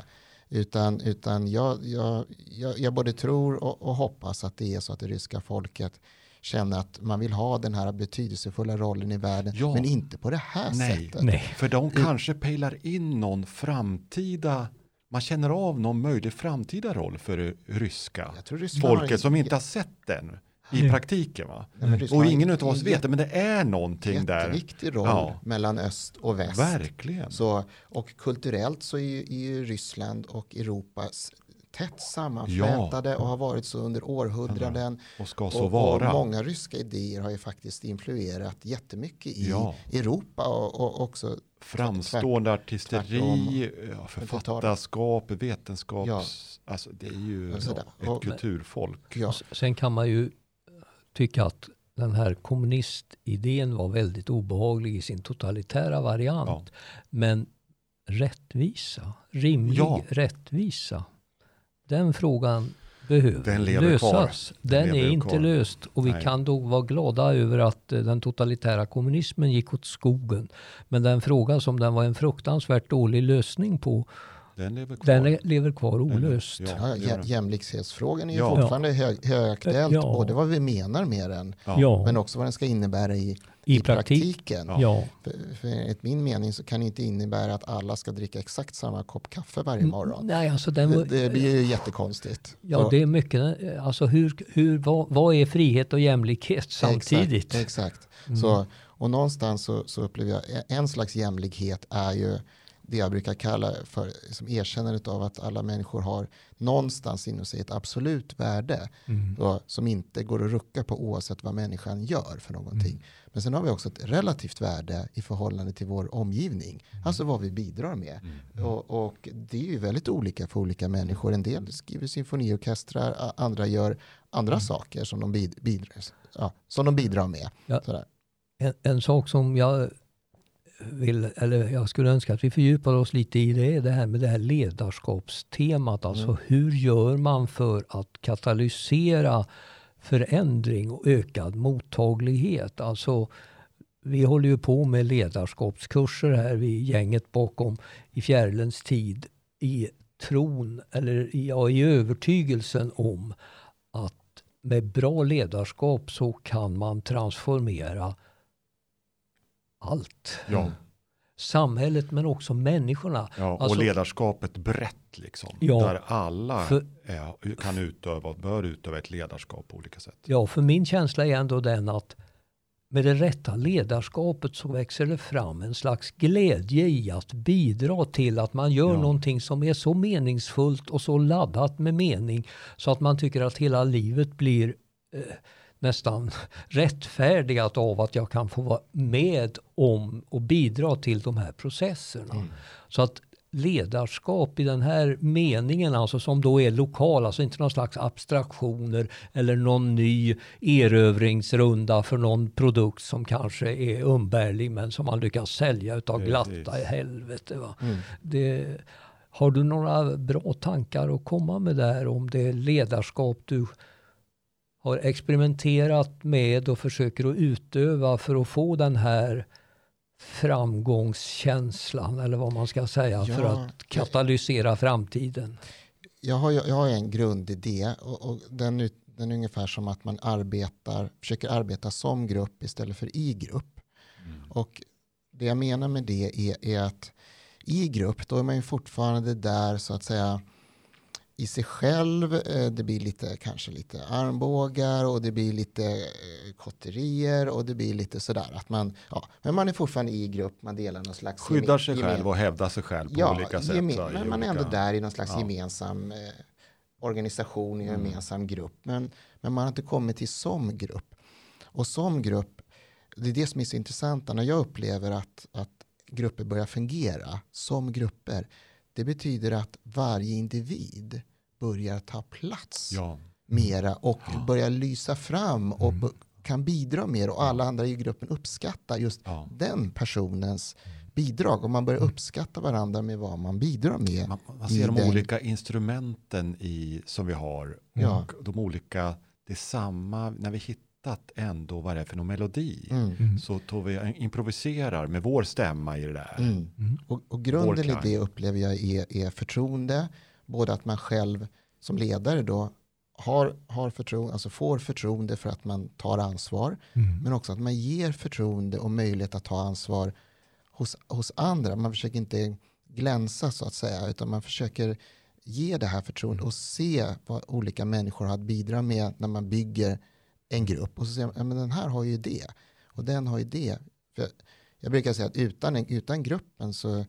Utan, utan jag, jag, jag, jag både tror och, och, hoppas att det är så att det ryska folket känner att man vill ha den här betydelsefulla rollen i världen, ja. men inte på det här Nej. sättet. Nej. För de kanske pejlar in någon framtida man känner av någon möjlig framtida roll för det ryska folket som inte har sett den i mm. praktiken. Va? Ja, och ingen av oss vet det, men det är någonting där. Jätteviktig roll ja. mellan öst och väst. Verkligen. Så, och kulturellt så är ju, är ju Ryssland och Europa tätt sammanflätade ja. och har varit så under århundraden. Och ska så och, vara. Och många ryska idéer har ju faktiskt influerat jättemycket i ja. Europa och, och också Framstående tvärt, artisteri, ja, författarskap, vetenskap. Ja. Alltså det är ju ett kulturfolk. Sen kan man ju tycka att den här kommunistidén var väldigt obehaglig i sin totalitära variant. Ja. Men rättvisa, rimlig ja. rättvisa, den frågan behöver den lösas. Den, den är inte kvar. löst och vi Nej. kan då vara glada över att eh, den totalitära kommunismen gick åt skogen. Men den fråga som den var en fruktansvärt dålig lösning på Den lever kvar. Den lever kvar olöst. Ja, Ja, jämlikhetsfrågan är ju Ja. fortfarande hög, högaktuellt, Ja. både vad vi menar med den, Ja. Men också vad den ska innebära i, i i praktik. praktiken. Ja. För, för enligt min mening så kan det inte innebära att alla ska dricka exakt samma kopp kaffe varje morgon. Nej, alltså den, Det, det blir ju jättekonstigt. Ja, Och- det är mycket. Alltså hur, hur, vad, vad är frihet och jämlikhet samtidigt? Exakt. exakt. Mm. Så, och någonstans så, så upplever jag en slags jämlikhet är ju det jag brukar kalla för som erkännandet av att alla människor har någonstans inom sig ett absolut värde Mm. då, som inte går att rucka på oavsett vad människan gör för någonting. Mm. Men sen har vi också ett relativt värde i förhållande till vår omgivning, Mm. alltså vad vi bidrar med. Och, och det är ju väldigt olika för olika människor. En del skriver symfoniorkestrar, andra gör andra saker som de, bid, bidrar, ja, som de bidrar med. Ja. Sådär. En, en sak som jag vill, eller jag skulle önska att vi fördjupar oss lite i det det här med det här ledarskapstemat. Alltså Mm. hur gör man för att katalysera förändring och ökad mottaglighet? Alltså vi håller ju på med ledarskapskurser här, vi gänget bakom i fjärilens tid i tron eller ja, i övertygelsen om att med bra ledarskap så kan man transformera allt. Ja, Samhället men också människorna. ja, och Alltså- ledarskapet brett liksom. Ja. Där alla För- är, kan utöva och bör utöva ett ledarskap på olika sätt. Ja, för min känsla är ändå den att med det rätta ledarskapet så växer det fram en slags glädje i att bidra till att man gör Ja. någonting som är så meningsfullt och så laddat med mening så att man tycker att hela livet blir eh, nästan rättfärdigat av att jag kan få vara med om och bidra till de här processerna. Så att ledarskap i den här meningen, alltså som då är lokal, alltså inte någon slags abstraktioner eller någon ny erövringsrunda för någon produkt som kanske är umbärlig men som man lyckas sälja utav glatta i helvete. Mm. Det, har du några bra tankar att komma med där om det ledarskap du har experimenterat med och försöker att utöva för att få den här framgångskänslan eller vad man ska säga för Ja, att katalysera framtiden. Jag, har, jag har en grundidé och, och den, den är ungefär som att man arbetar, försöker arbeta som grupp istället för i grupp. Och det jag menar med det är, är att i grupp då är man ju fortfarande där så att säga i sig själv. Eh, Det blir lite, kanske lite armbågar och det blir lite eh, kotterier och det blir lite sådär att man, ja, men man är fortfarande i grupp, man delar någon slags Skyddar sig själv och hävdar sig själv på ja, olika sätt. gemen- men man är olika- ändå där i någon slags Ja. gemensam eh, organisation, i en Mm. gemensam grupp. Men, men man har inte kommit till som grupp. Och som grupp, det är det som är så intressant när jag upplever att, att grupper börjar fungera som grupper. Det betyder att varje individ börjar ta plats Ja, mera och börjar lysa fram och Mm. kan bidra mer och alla andra i gruppen uppskattar just ja. den personens bidrag och man börjar uppskatta varandra med vad man bidrar med. Man, man ser de den- olika instrumenten i, som vi har. Och Ja. de olika, det är samma, när vi hittat ändå vad det är för någon melodi. Mm. Så tar vi, improviserar med vår stämma i det där. Mm. Mm. Och, och grunden i det upplever jag är, är förtroende. Både att man själv som ledare då har, har förtroende, alltså får förtroende för att man tar ansvar. Mm. Men också att man ger förtroende och möjlighet att ta ansvar hos, hos andra. Man försöker inte glänsa så att säga, utan man försöker ge det här förtroendet och se vad olika människor har att bidra med när man bygger en grupp. Och så säger man, ja, men den här har ju det och den har ju det. För jag brukar säga att utan, en, utan gruppen så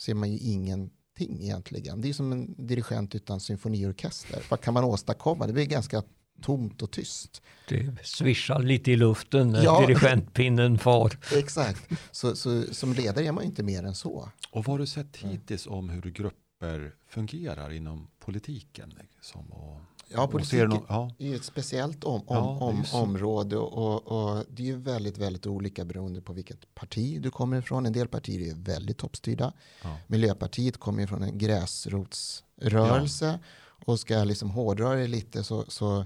ser man ju ingenting egentligen. Det är som en dirigent utan symfoniorkester. Vad kan man åstadkomma? Det blir ganska tomt och tyst. Det svischar lite i luften när Ja. dirigentpinnen far. Exakt. Så, så som ledare är man ju inte mer än så. Och vad har du sett hittills om hur grupper fungerar inom politiken? Liksom, och, Ja, och ser politiken nå- ja, är ju ett speciellt om, om, Ja, om, ju område och, och det är ju väldigt, väldigt olika beroende på vilket parti du kommer ifrån. En del partier är väldigt toppstyrda. ja. Miljöpartiet kommer från en gräsrotsrörelse och ska jag liksom hårdra det lite så, så,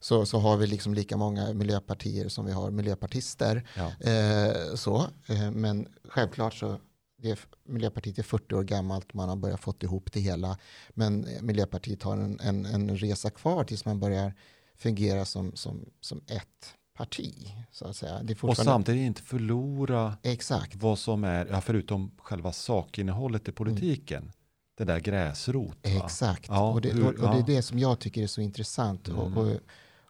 så, så har vi liksom lika många miljöpartier som vi har miljöpartister. Ja. Eh, så, eh, men självklart så det är, Miljöpartiet är 40 år gammalt, man har börjat fått ihop det hela. Men Miljöpartiet har en, en, en resa kvar tills man börjar fungera som, som, som ett parti. Så att säga. Fortfarande... Och samtidigt inte förlora Exakt. vad som är, ja, förutom själva sakinnehållet i politiken, mm. det där gräsrot. Exakt, ja, och, det, hur, och, och, det är det som jag tycker är så intressant. Mm. Och, och,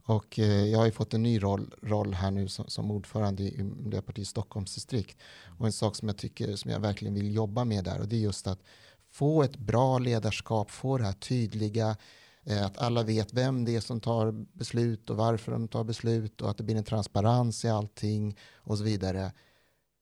och eh, jag har ju fått en ny roll, roll här nu som, som ordförande i Miljöpartiets Stockholmsdistrikt. Och en sak som jag tycker som jag verkligen vill jobba med där och det är just att få ett bra ledarskap, få det här tydliga, eh, att alla vet vem det är som tar beslut och varför de tar beslut och att det blir en transparens i allting och så vidare.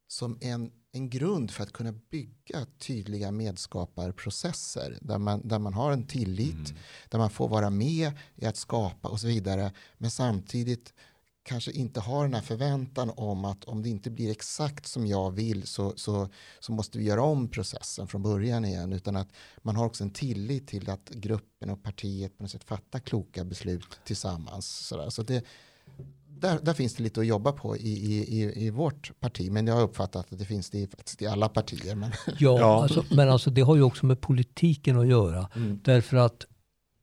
Som en en grund för att kunna bygga tydliga medskaparprocesser där man, där man har en tillit, mm. där man får vara med i att skapa och så vidare. Men samtidigt kanske inte har den här förväntan om att om det inte blir exakt som jag vill så, så, så måste vi göra om processen från början igen. Utan att man har också en tillit till att gruppen och partiet på något sätt fattar kloka beslut tillsammans. Så, så det, där, där, finns det lite att jobba på i, i, i vårt parti. Men jag har uppfattat att det finns det i, i alla partier. Men, ja, ja. Alltså, men alltså, det har ju också med politiken att göra. Mm. Därför att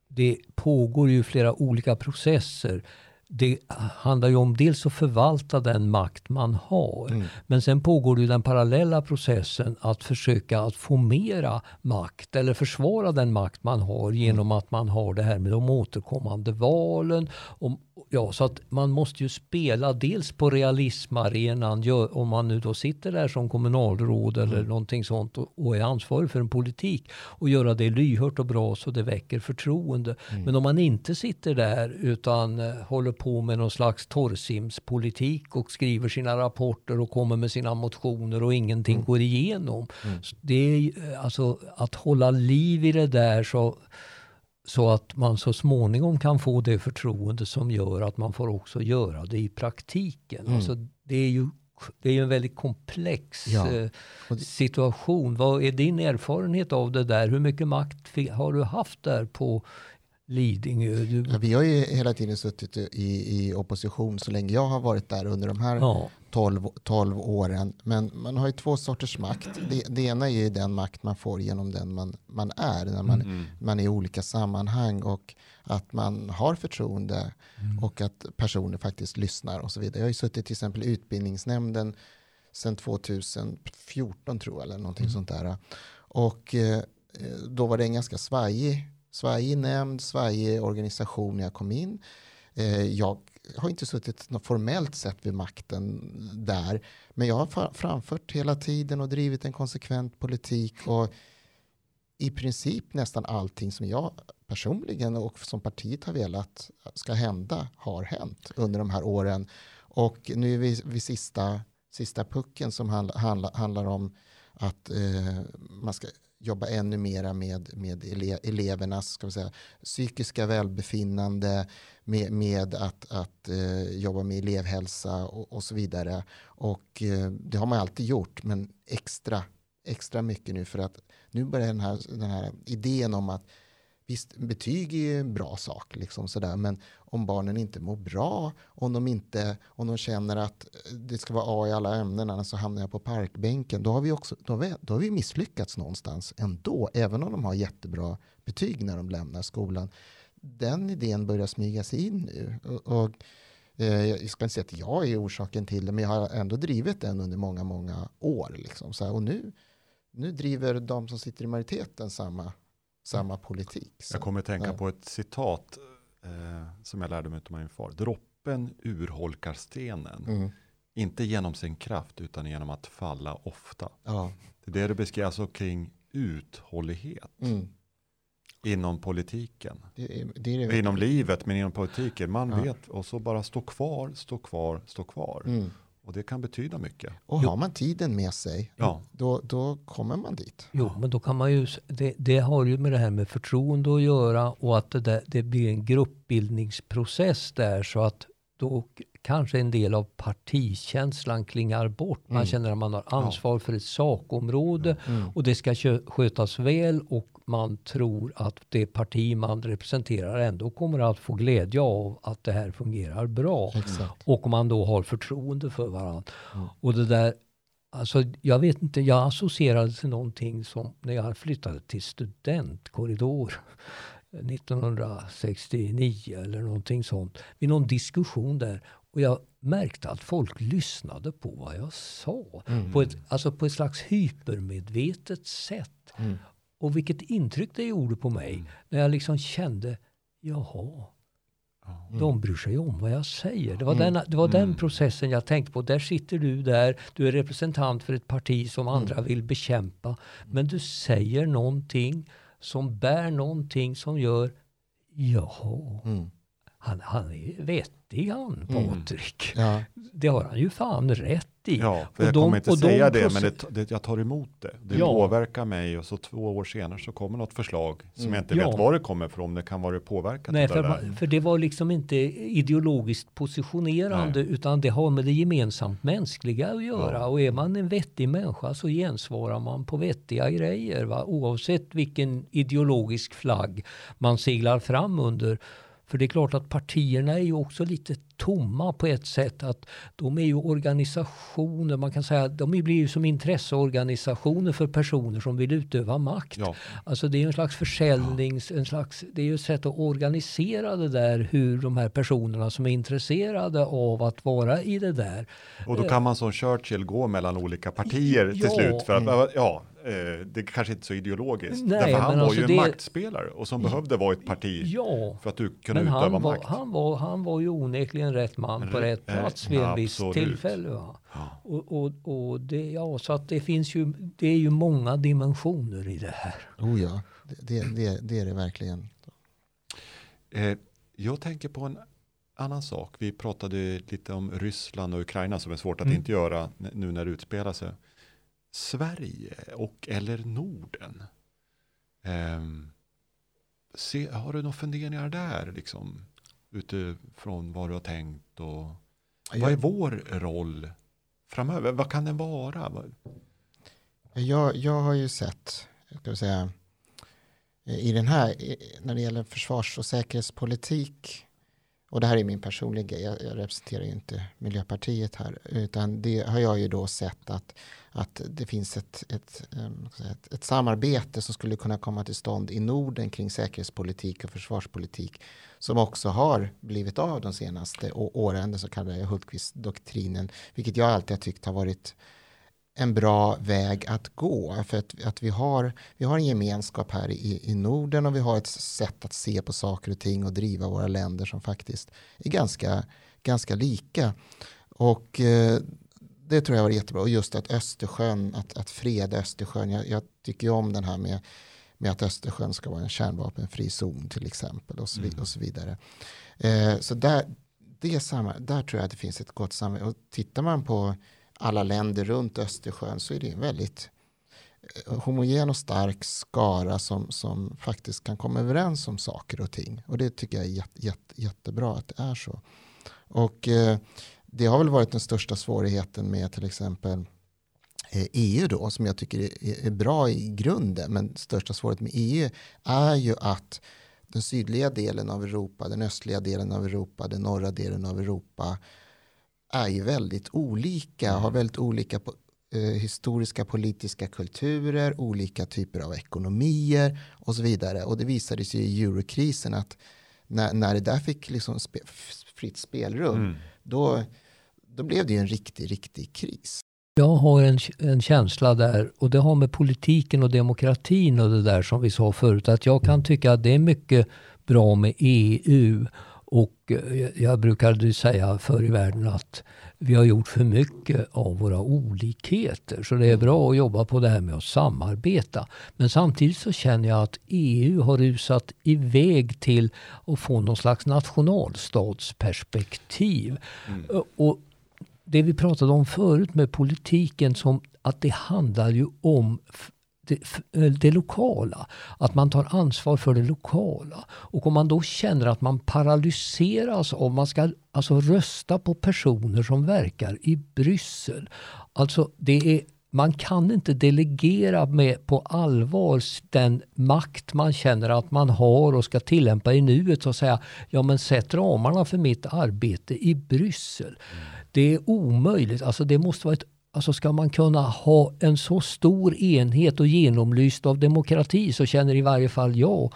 det pågår ju flera olika processer det handlar ju om dels att förvalta den makt man har. Mm. Men sen pågår det ju den parallella processen att försöka att få mera makt eller försvara den makt man har genom mm. att man har det här med de återkommande valen. Om, ja, så att man måste ju spela dels på realismarenan om man nu då sitter där som kommunalråd eller mm. någonting sånt och, och, är ansvarig för en politik och göra det lyhört och bra så det väcker förtroende. Mm. Men om man inte sitter där utan uh, håller på med någon slags torrsimspolitik och skriver sina rapporter och kommer med sina motioner och ingenting mm. går igenom. Mm. Det är eh, alltså att hålla liv i det där så så att man så småningom kan få det förtroende som gör att man får också göra det i praktiken. Mm. Alltså det är ju det är en väldigt komplex ja. eh, situation. Vad är din erfarenhet av det där? Hur mycket makt har du haft där på Lidingö? Du... Ja, vi har ju hela tiden suttit i, i opposition så länge jag har varit där under de här ja. 12, 12 åren. Men man har ju två sorters makt. Det, det ena är ju den makt man får genom den man, man är. När man, mm. man är i olika sammanhang och att man har förtroende mm. och att personer faktiskt lyssnar och så vidare. Jag har ju suttit till exempel i utbildningsnämnden sedan 2014 tror jag eller någonting mm. sånt där. Och eh, då var det en ganska svajig Sverige nämnd, Sverige organisation när jag kom in. Eh, jag har inte suttit något formellt sett vid makten där. Men jag har framfört hela tiden och drivit en konsekvent politik. Och i princip nästan allting som jag personligen och som partiet har velat ska hända har hänt under de här åren. Och nu är vi vid sista, sista pucken som handla, handla, handlar om att eh, man ska jobba ännu mera med, med ele, elevernas ska vi säga, psykiska välbefinnande, med, med att, att eh, jobba med elevhälsa och, och så vidare. Och eh, det har man alltid gjort, men extra, extra mycket nu för att nu börjar den här, den här idén om att Visst, betyg är ju en bra sak, liksom sådär, men om barnen inte mår bra, om de, inte, om de känner att eh, det ska vara A i alla ämnen, annars så hamnar jag på parkbänken, då har vi, också, då har vi, då har vi misslyckats någonstans ändå, även om de har jättebra betyg när de lämnar skolan. Den idén börjar smyga sig in nu. Och, och eh, jag ska inte säga att jag är orsaken till det, men jag har ändå drivit den under många, många år. Liksom, och nu, nu driver de som sitter i majoriteten samma samma politik. Så, jag kommer att tänka ja. på ett citat eh, som jag lärde mig av min far. Droppen urholkar stenen. Mm. Inte genom sin kraft utan genom att falla ofta. Ja. Det är det du beskriver alltså kring uthållighet. Mm. Inom politiken. Det är, det är det inom livet men inom politiken. Man ja. vet och så bara stå kvar, stå kvar, stå kvar. Mm. Och det kan betyda mycket. Och har man tiden med sig, ja. då, då kommer man dit. Jo, men då kan man ju, det, det har ju med det här med förtroende att göra och att det, där, det blir en gruppbildningsprocess där så att då kanske en del av partikänslan klingar bort. Man mm. känner att man har ansvar ja. för ett sakområde mm. och det ska skötas väl och man tror att det parti man representerar ändå kommer att få glädje av att det här fungerar bra. Exakt. Och man då har förtroende för varandra. Mm. Och det där Alltså, jag vet inte, jag associerade till någonting som när jag flyttade till studentkorridor 1969 eller någonting sånt. Vid någon diskussion där. Och jag märkte att folk lyssnade på vad jag sa. Mm. På, ett, alltså på ett slags hypermedvetet sätt. Mm. Och vilket intryck det gjorde på mig. Mm. När jag liksom kände, jaha. Mm. De bryr sig om vad jag säger. Det var, mm. den, det var den mm. processen jag tänkte på. Där sitter du där, du är representant för ett parti som andra mm. vill bekämpa. Men du säger någonting som bär någonting som gör, jaha, mm. han, han är vettig han mm. Patrik. Mm. Ja. Det har han ju fan rätt i. Ja, för jag de, kommer inte säga det, men det, det, jag tar emot det. Det ja. påverkar mig och så två år senare så kommer något förslag som mm. jag inte ja. vet var det kommer ifrån. Det kan vara påverkat. Nej, för, för det var liksom inte ideologiskt positionerande Nej. utan det har med det gemensamt mänskliga att göra. Och är man en vettig människa så gensvarar man på vettiga grejer. Va? Oavsett vilken ideologisk flagg man seglar fram under för det är klart att partierna är ju också lite tomma på ett sätt. att De är ju organisationer, man kan säga de blir ju som intresseorganisationer för personer som vill utöva makt. Ja. Alltså det är en slags försäljnings, en slags, det är ju ett sätt att organisera det där hur de här personerna som är intresserade av att vara i det där. Och då kan man som Churchill gå mellan olika partier till ja. slut för att ja, eh, det kanske inte är så ideologiskt. Nej, Därför han var alltså ju en det... maktspelare och som behövde vara ett parti ja, för att du kunde utöva han makt. han, var, han var ju onekligen rätt man på rätt plats vid en viss tillfälle. Ja. Och, och, och det, ja, så att det finns ju, det är ju många dimensioner i det här. Oh ja, det, det, det är det verkligen. Eh, jag tänker på en annan sak. Vi pratade lite om Ryssland och Ukraina som är svårt att mm. inte göra nu när det utspelar sig. Sverige och eller Norden? Um, se, har du några funderingar där liksom? Utifrån vad du har tänkt och vad är vår roll framöver? Vad kan den vara? Jag, jag har ju sett, ska säga, i den här, när det gäller försvars och säkerhetspolitik och det här är min personliga grej, jag, jag representerar ju inte Miljöpartiet här, utan det har jag ju då sett att, att det finns ett, ett, eh, ett, ett samarbete som skulle kunna komma till stånd i Norden kring säkerhetspolitik och försvarspolitik som också har blivit av de senaste åren, den så kallade Hultqvist-doktrinen, vilket jag alltid har tyckt har varit en bra väg att gå. För att, att vi, har, vi har en gemenskap här i, i Norden och vi har ett sätt att se på saker och ting och driva våra länder som faktiskt är ganska, ganska lika. Och eh, det tror jag var jättebra. Och just att Östersjön, att, att freda Östersjön. Jag, jag tycker om den här med, med att Östersjön ska vara en kärnvapenfri zon till exempel och så, mm. och så vidare. Eh, så där, det samma, där tror jag att det finns ett gott samarbete. Och tittar man på alla länder runt Östersjön så är det en väldigt eh, homogen och stark skara som, som faktiskt kan komma överens om saker och ting. Och det tycker jag är jätte, jätte, jättebra att det är så. Och eh, det har väl varit den största svårigheten med till exempel eh, EU då, som jag tycker är bra i grunden, men största svårigheten med EU är ju att den sydliga delen av Europa, den östliga delen av Europa, den norra delen av Europa är ju väldigt olika, har väldigt olika eh, historiska politiska kulturer, olika typer av ekonomier och så vidare. Och det visade sig i eurokrisen att när, när det där fick liksom spe, fritt spelrum, mm. då, då blev det en riktig, riktig kris. Jag har en, en känsla där, och det har med politiken och demokratin och det där som vi sa förut, att jag kan tycka att det är mycket bra med EU och eh, jag brukade säga förr i världen att vi har gjort för mycket av våra olikheter. Så det är bra att jobba på det här med att samarbeta. Men samtidigt så känner jag att EU har rusat iväg till att få någon slags nationalstatsperspektiv. Mm. Och det vi pratade om förut med politiken, som att det handlar ju om det, eh, det, lokala. Att man tar ansvar för det lokala. Och om man då känner att man paralyseras av man ska alltså rösta på personer som verkar i Bryssel. Alltså det är man kan inte delegera med på allvar den makt man känner att man har och ska tillämpa i nuet och säga ja men sätt ramarna för mitt arbete i Bryssel. Mm. Det är omöjligt. Alltså det måste vara ett Alltså ska man kunna ha en så stor enhet och genomlyst av demokrati så känner i varje fall jag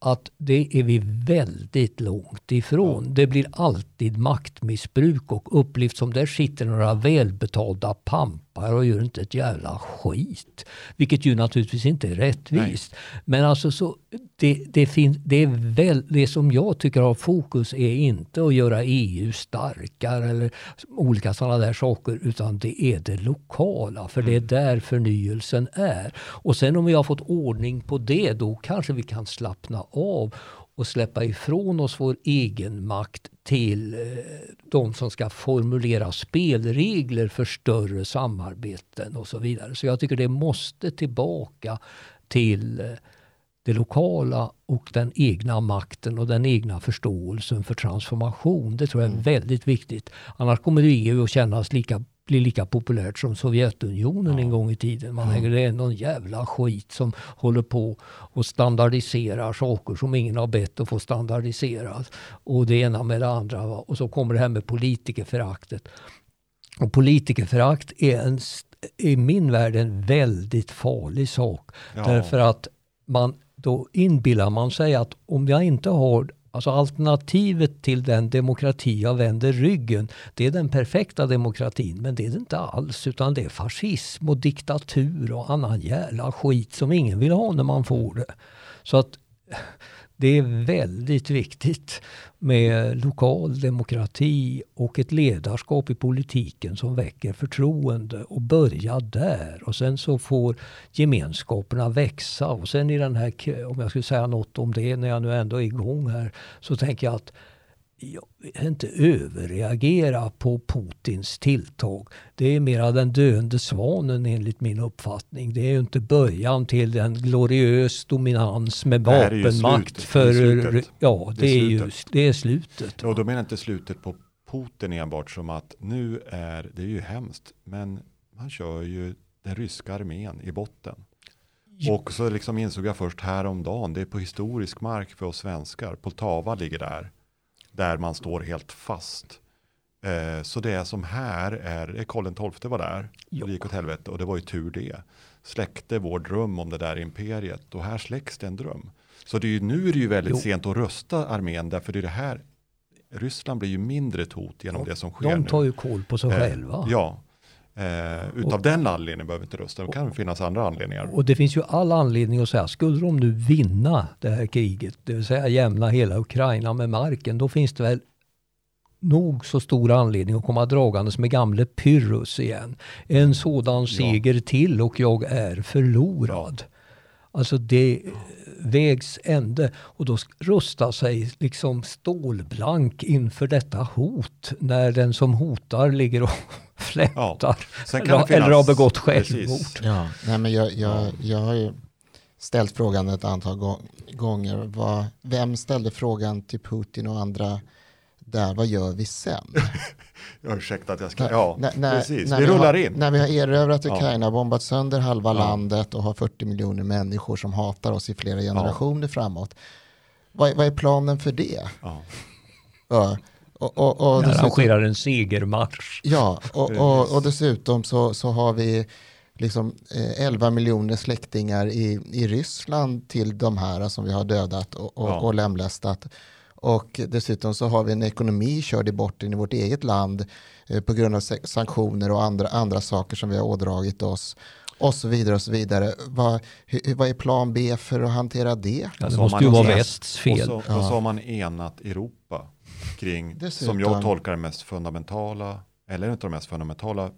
att det är vi väldigt långt ifrån. Ja. Det blir alltid maktmissbruk och upplevt som där sitter några välbetalda pampar och gör inte ett jävla skit. Vilket ju naturligtvis inte är rättvist. Nej. Men alltså så, det, det, finns, det, är väl, det som jag tycker har fokus är inte att göra EU starkare eller olika sådana där saker utan det är det lokala. För det är mm. där förnyelsen är. Och sen om vi har fått ordning på det då kanske vi kan slappna av och släppa ifrån oss vår egen makt till eh, de som ska formulera spelregler för större samarbeten och så vidare. Så jag tycker det måste tillbaka till eh, det lokala och den egna makten och den egna förståelsen för transformation. Det tror jag är mm. väldigt viktigt. Annars kommer EU att kännas lika bli lika populärt som Sovjetunionen ja. en gång i tiden. Man tänker det är någon jävla skit som håller på och standardiserar saker som ingen har bett att få standardiserat. Och det ena med det andra. Va? Och så kommer det här med politikerföraktet. Och politikerförakt är en, i min värld en väldigt farlig sak. Ja. Därför att man, då inbillar man sig att om jag inte har Alltså alternativet till den demokrati jag vänder ryggen, det är den perfekta demokratin. Men det är det inte alls, utan det är fascism och diktatur och annan jävla skit som ingen vill ha när man får det. Så att det är väldigt viktigt med lokal demokrati och ett ledarskap i politiken som väcker förtroende och börja där. Och sen så får gemenskaperna växa. Och sen i den här, om jag skulle säga något om det när jag nu ändå är igång här, så tänker jag att jag vill inte överreagera på Putins tilltag. Det är mera den döende svanen enligt min uppfattning. Det är ju inte början till en gloriös dominans med vapenmakt. För, ja, det, är, ju det är slutet. Och då menar jag inte slutet på Putin enbart som att nu är det är ju hemskt. Men man kör ju den ryska armén i botten. Och så liksom insåg jag först häromdagen, det är på historisk mark för oss svenskar. Poltava ligger där där man står helt fast. Eh, så det som här är, Karl XII var där jo. och det gick åt helvete och det var ju tur det. Släckte vår dröm om det där imperiet och här släcks det en dröm. Så det är ju, nu är det ju väldigt jo. sent att rösta armén därför det är det här Ryssland blir ju mindre ett hot genom ja, det som sker De tar nu. ju koll på sig eh, själva. Ja, Eh, utav och, den anledningen behöver inte rösta. Det kan och, finnas andra anledningar. Och det finns ju all anledning att säga, skulle de nu vinna det här kriget, det vill säga jämna hela Ukraina med marken, då finns det väl nog så stor anledning att komma dragandes med gamle Pyrrhus igen. En sådan seger ja. till och jag är förlorad. Alltså det vägs ände och då rusta sig liksom stålblank inför detta hot när den som hotar ligger och flätar ja. eller, finnas, eller har begått självmord. Ja, nej men jag, jag, jag har ju ställt frågan ett antal gånger. Vad, vem ställde frågan till Putin och andra där, vad gör vi sen? jag ursäkta att jag ska, ja när, precis, när vi, vi rullar har, in. När vi har erövrat Ukraina, ja. bombat sönder halva ja. landet och har 40 miljoner människor som hatar oss i flera generationer ja. framåt. Vad, vad, är planen för det? Ja. Och, och, och dessutom, arrangerar en segermarsch. Ja, och, och, och dessutom så, så har vi liksom eh, 11 miljoner släktingar i, i Ryssland till de här som vi har dödat och, och, ja. och lemlästat. Och dessutom så har vi en ekonomi körd i botten i vårt eget land eh, på grund av sanktioner och andra, andra saker som vi har ådragit oss. Och så vidare och så vidare. Vad, hur, vad är plan B för att hantera det? Ja, det måste ju vara västs fel. Och så, och så har man enat Europa kring, dessutom, som jag tolkar det mest fundamentala, eller en av de mest fundamentala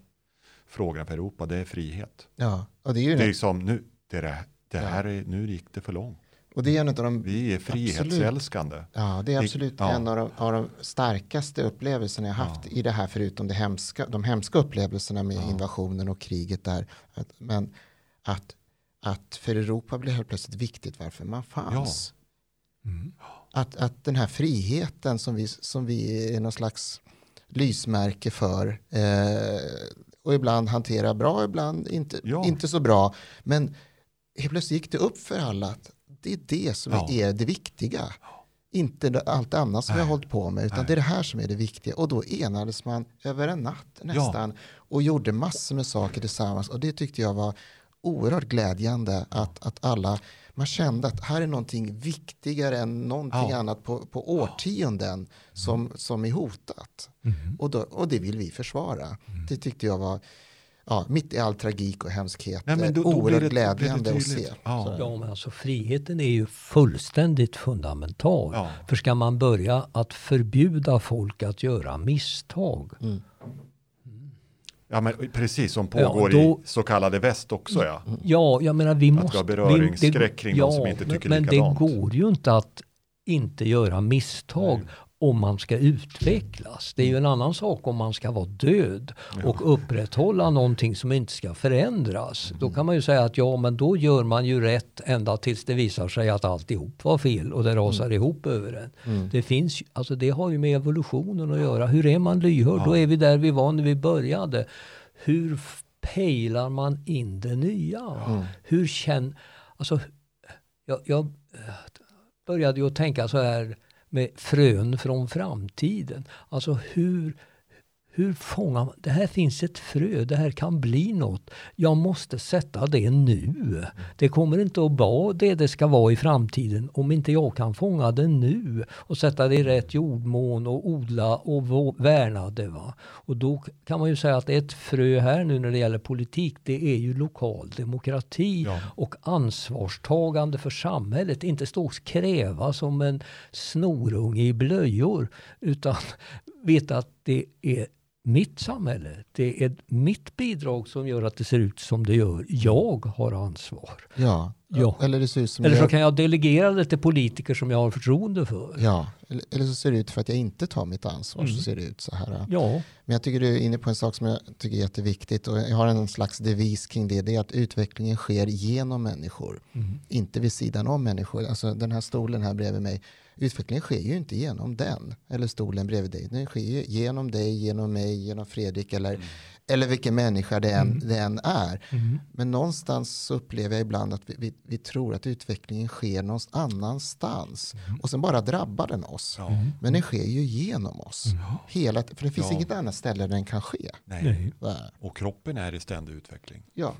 frågorna för Europa, det är frihet. Ja, och det är ju det är som nu, det, är, det här är, nu gick det för långt. Och det är en av de, Vi är frihetsälskande. Absolut, ja, det är absolut ja. en av de, av de, starkaste upplevelserna jag haft ja. i det här, förutom det hemska, de hemska upplevelserna med ja. invasionen och kriget där. Men att, att för Europa blev helt plötsligt viktigt varför man fanns. Mm. Att, att den här friheten som vi, som vi är någon slags lysmärke för eh, och ibland hanterar bra, ibland inte, inte så bra. Men helt plötsligt gick det upp för alla att det är det som ja. är det viktiga. Inte allt annat som vi har hållit på med, utan det är det här som är det viktiga. Och då enades man över en natt nästan ja. och gjorde massor med saker tillsammans. Och det tyckte jag var oerhört glädjande att, att alla man kände att här är någonting viktigare än någonting ja. annat på, på årtionden som, som är hotat. Mm. Och, då, och det vill vi försvara. Mm. Det tyckte jag var ja, mitt i all tragik och hemskhet Nej, men då, då oerhört det, glädjande att se. Ja. ja, men alltså friheten är ju fullständigt fundamental. Ja. För ska man börja att förbjuda folk att göra misstag mm. Ja, men precis som pågår ja, då, i så kallade väst också. Ja, ja jag menar vi måste... Att vi har beröringsskräck kring ja, de som inte tycker men likadant. Men det går ju inte att inte göra misstag Nej. Om man ska utvecklas. Det är ju en annan sak om man ska vara död och upprätthålla någonting som inte ska förändras. Då kan man ju säga att ja, men då gör man ju rätt ända tills det visar sig att alltihop var fel och det rasar mm. ihop över en. Mm. Det, finns, alltså det har ju med evolutionen att göra. Hur är man lyhörd? Ja. Då är vi där vi var när vi började. Hur pejlar man in det nya? Mm. Hur känner... Alltså, jag, jag började ju att tänka så här med frön från framtiden. Alltså hur, hur fångar man? Det här finns ett frö, det här kan bli något. Jag måste sätta det nu. Det kommer inte att vara det det ska vara i framtiden om inte jag kan fånga det nu och sätta det i rätt jordmån och odla och värna det. Va? Och då kan man ju säga att ett frö här nu när det gäller politik det är ju lokal demokrati ja. och ansvarstagande för samhället. Inte stå och kräva som en snorunge i blöjor utan veta att det är mitt samhälle. Det är mitt bidrag som gör att det ser ut som det gör. Jag har ansvar. Ja, ja. eller det ser ut som Eller så jag... kan jag delegera det till politiker som jag har förtroende för. Ja, eller så ser det ut för att jag inte tar mitt ansvar. Mm. Så ser det ut så här. Ja. Men jag tycker du är inne på en sak som jag tycker är jätteviktigt. Och jag har en slags devis kring det. Det är att utvecklingen sker genom människor. Mm. Inte vid sidan om människor. Alltså den här stolen här bredvid mig utvecklingen sker ju inte genom den eller stolen bredvid dig. Den sker ju genom dig, genom mig, genom Fredrik eller, mm. eller vilken människa det än, mm. det än är. Mm. Men någonstans så upplever jag ibland att vi, vi, vi, tror att utvecklingen sker någon annanstans mm. och sen bara drabbar den oss. Mm. Men den sker ju genom oss. Hela, för det finns ja. inget annat ställe där den kan ske. Nej. Och kroppen är i ständig utveckling. Ja.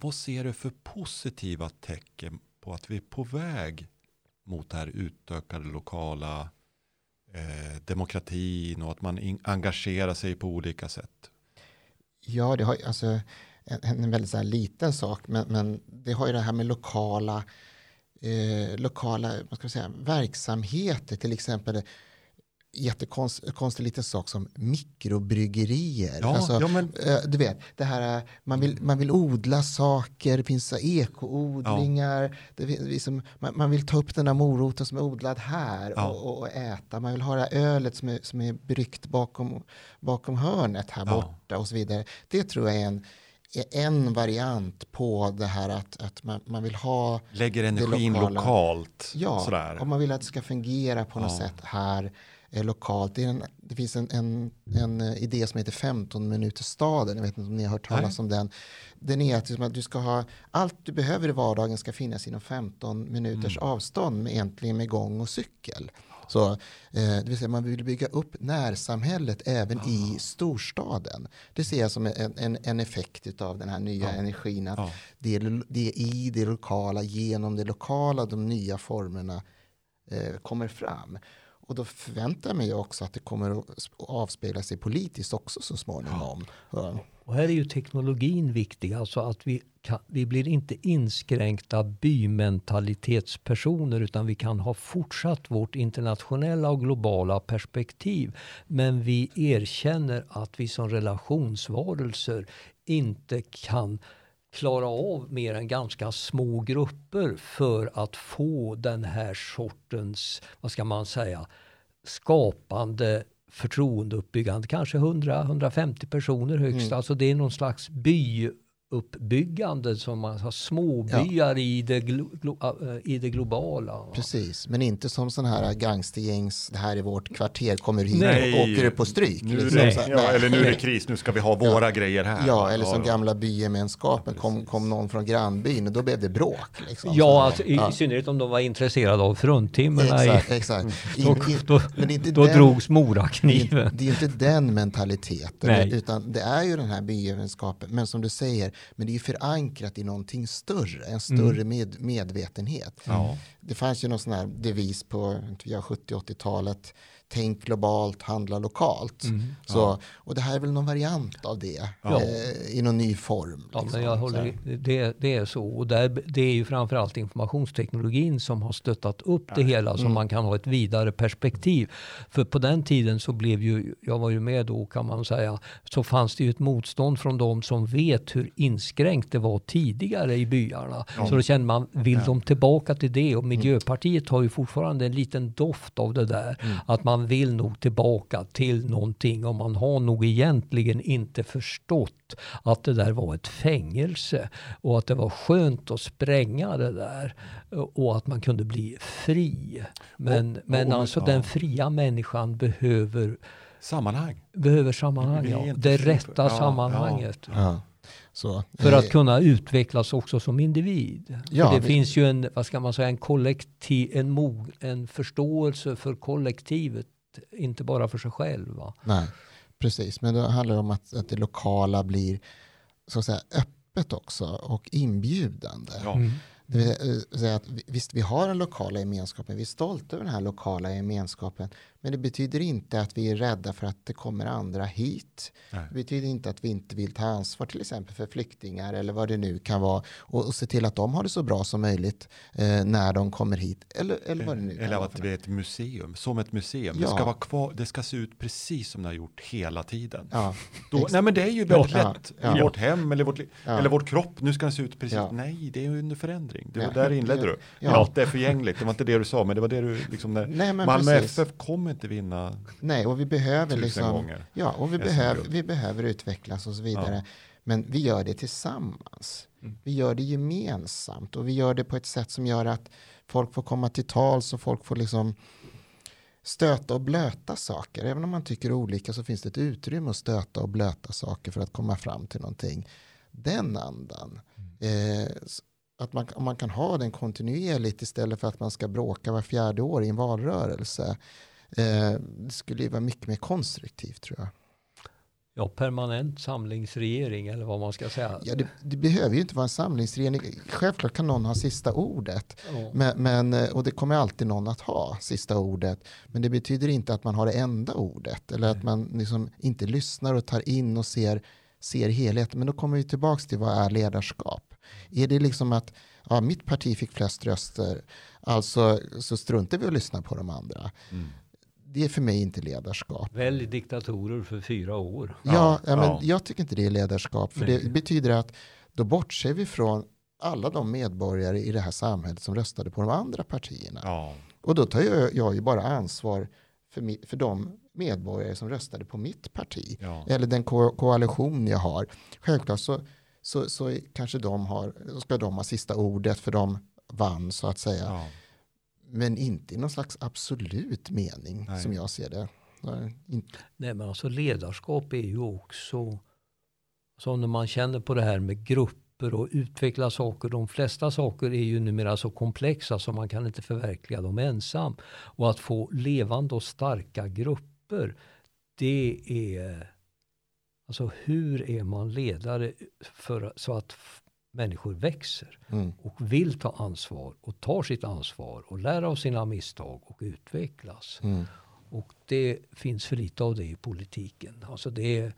Vad ser du för positiva tecken på att vi är på väg mot det här utökade lokala eh, demokratin och att man in, engagerar sig på olika sätt? Ja, det har alltså en, en väldigt så liten sak, men, men det har ju det här med lokala eh, lokala vad ska säga, verksamheter, till exempel jättekonstig liten sak som mikrobryggerier. Ja, alltså, ja, men... Eh, du vet, det här, man, vill, man vill odla saker, det finns ekoodlingar. Ja. Det liksom, man, man, vill ta upp den där moroten som är odlad här ja. och, och, äta. Man vill ha det ölet som är, som är bryggt bakom, bakom hörnet här borta och så vidare. Det tror jag är en en variant på det här att, att man, man vill ha Lägger energin lokalt. Ja, sådär. och man vill att det ska fungera på något sätt här eh, lokalt. Det, en, det finns en, en, en, idé som heter 15 minuters staden. Jag vet inte om ni har hört talas Nej. om den. Den är att, liksom du ska ha allt du behöver i vardagen ska finnas inom 15 minuters mm. avstånd med, egentligen med gång och cykel. Så, eh, det vill säga man vill bygga upp närsamhället även oh. i ah. storstaden. Det ser jag som en, en, en effekt av den här nya oh. energin. Att oh. det, är, det är i det lokala, genom det lokala, de nya formerna eh, kommer fram. Och då förväntar jag mig också att det kommer att avspegla sig politiskt också så småningom. Ja. Och här är ju teknologin viktig, alltså att vi, kan, vi blir inte inskränkta bymentalitetspersoner utan vi kan ha fortsatt vårt internationella och globala perspektiv. Men vi erkänner att vi som relationsvarelser inte kan klara av mer än ganska små grupper för att få den här sortens, vad ska man säga, skapande förtroendeuppbyggande, kanske 100-150 personer högst. Mm. Alltså det är någon slags by uppbyggande som man har småbyar i, det glo, glo, äh, i det globala. Precis, men inte som sådana här gangstergängs, det här är vårt kvarter, kommer hit Nej. och åker du på stryk. Nu, liksom. nej, ja, nej. eller nu är det kris, nu ska vi ha våra grejer här. Ja, eller som ja. gamla bygemenskapen, kom, kom någon från grannbyn och då blev det bråk. Liksom. Ja, alltså, i, Ja. i synnerhet om de var intresserade av fruntimmerna. Exakt, I, exakt. I, då, i, då, men det är inte då den- drogs det är, morakniven. det är inte den mentaliteten, Nej. utan det är ju den här bygemenskapen. Men som du säger, men det är förankrat i någonting större, en större med, medvetenhet. Ja. Det fanns ju någon sån här devis på inte vet jag, 70-80-talet. Tänk globalt, handla lokalt. Så, och det här är väl någon variant av det Ja. eh, i någon ny form. Ja, liksom. jag håller, det, det är så. Och där, det är ju framförallt informationsteknologin som har stöttat upp det hela så man kan ha ett vidare perspektiv. För på den tiden så blev ju, jag var ju med då kan man säga, så fanns det ju ett motstånd från de som vet hur inskränkt det var tidigare i byarna. Så då kände man, vill de tillbaka till det? Och Miljöpartiet har ju fortfarande en liten doft av det där. Att man vill nog tillbaka till någonting och man har nog egentligen inte förstått att det där var ett fängelse och att det var skönt att spränga det där och att man kunde bli fri. Men, Och- men och- alltså ja. den fria människan behöver, Sammanhang. behöver sammanhang, ja. det rätta ja, sammanhanget. Ja. Så, För eh, att kunna utvecklas också som individ. Ja, det vi- finns ju en, vad ska man säga, en, kollektiv, en, mog, en förståelse för kollektivet, inte bara för sig själv. Va? Nej, precis. Men det handlar om att, att det lokala blir så att säga, öppet också och inbjudande. Ja. Mm. Det vill säga att vi- visst, vi har den lokala gemenskapen, vi är stolta över den här lokala gemenskapen, men det betyder inte att vi är rädda för att det kommer andra hit. Nej. Det betyder inte att vi inte vill ta ansvar till exempel för flyktingar eller vad det nu kan vara och, och se till att de har det så bra som möjligt eh, när de kommer hit eller, eller vad det nu kan Eller vara. att det är ett museum, som ett museum. Det Ja. ska vara kvar, det ska se ut precis som det har gjort hela tiden. Ja, Då, nej men det är ju väldigt Ja, lätt. I vårt hem eller vårt, eller vårt kropp, nu ska den se ut precis. Nej, det är ju under förändring. Det var där inledde du. Ja. Allt är förgängligt, det var inte det du sa, men det var det du liksom när Nej, Malmö precis. FF kommer inte vinna Nej, och vi behöver liksom, gånger. ja, och vi behöver, vi behöver utvecklas och så vidare. Men vi gör det tillsammans. Mm. Vi gör det gemensamt och vi gör det på ett sätt som gör att folk får komma till tals och folk får liksom stöta och blöta saker. Även om man tycker olika så finns det ett utrymme att stöta och blöta saker för att komma fram till någonting. Den andan. Eh, s- att man, om man kan ha den kontinuerligt istället för att man ska bråka var fjärde år i en valrörelse. Eh, det skulle ju vara mycket mer konstruktivt tror jag. Ja, permanent samlingsregering eller vad man ska säga. Ja, det, det behöver ju inte vara en samlingsregering. Självklart kan någon ha sista ordet. Ja. Men, men, eh, och det kommer alltid någon att ha sista ordet. Men det betyder inte att man har det enda ordet. Eller att man liksom inte lyssnar och tar in och ser, ser helheten. Men då kommer vi tillbaka till vad är ledarskap? Är det liksom att ja, mitt parti fick flest röster, alltså så struntar vi att lyssna på de andra. Mm. Det är för mig inte ledarskap. Välj diktatorer för fyra år. Ja, Ja, ja, men ja. jag tycker inte det är ledarskap. För Nej. det betyder att då bortser vi från alla de medborgare i det här samhället som röstade på de andra partierna. Ja. Och då tar jag, jag ju bara ansvar för, mi- för de medborgare som röstade på mitt parti. Ja. Eller den ko koalition jag har. Självklart så, så, så kanske de har, ska de ha sista ordet för de vann så att säga. Ja. Men inte i någon slags absolut mening Nej. som jag ser det. Nej, Nej, men alltså ledarskap är ju också som när man känner på det här med grupper och utveckla saker. De flesta saker är ju numera så komplexa så man kan inte förverkliga dem ensam. Och att få levande och starka grupper, det är Alltså hur är man ledare för, så att människor växer Mm. och vill ta ansvar och tar sitt ansvar och lär av sina misstag och utvecklas. Mm. Och det finns för lite av det i politiken. Alltså det är,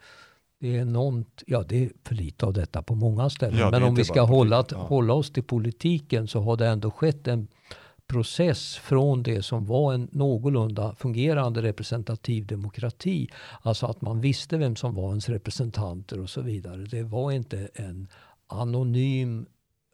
det är något, ja det är för lite av detta på många ställen. Ja, Men om vi ska hålla, ja. hålla oss till politiken så har det ändå skett en process från det som var en någorlunda fungerande representativ demokrati. Alltså att man visste vem som var ens representanter och så vidare. Det var inte en anonym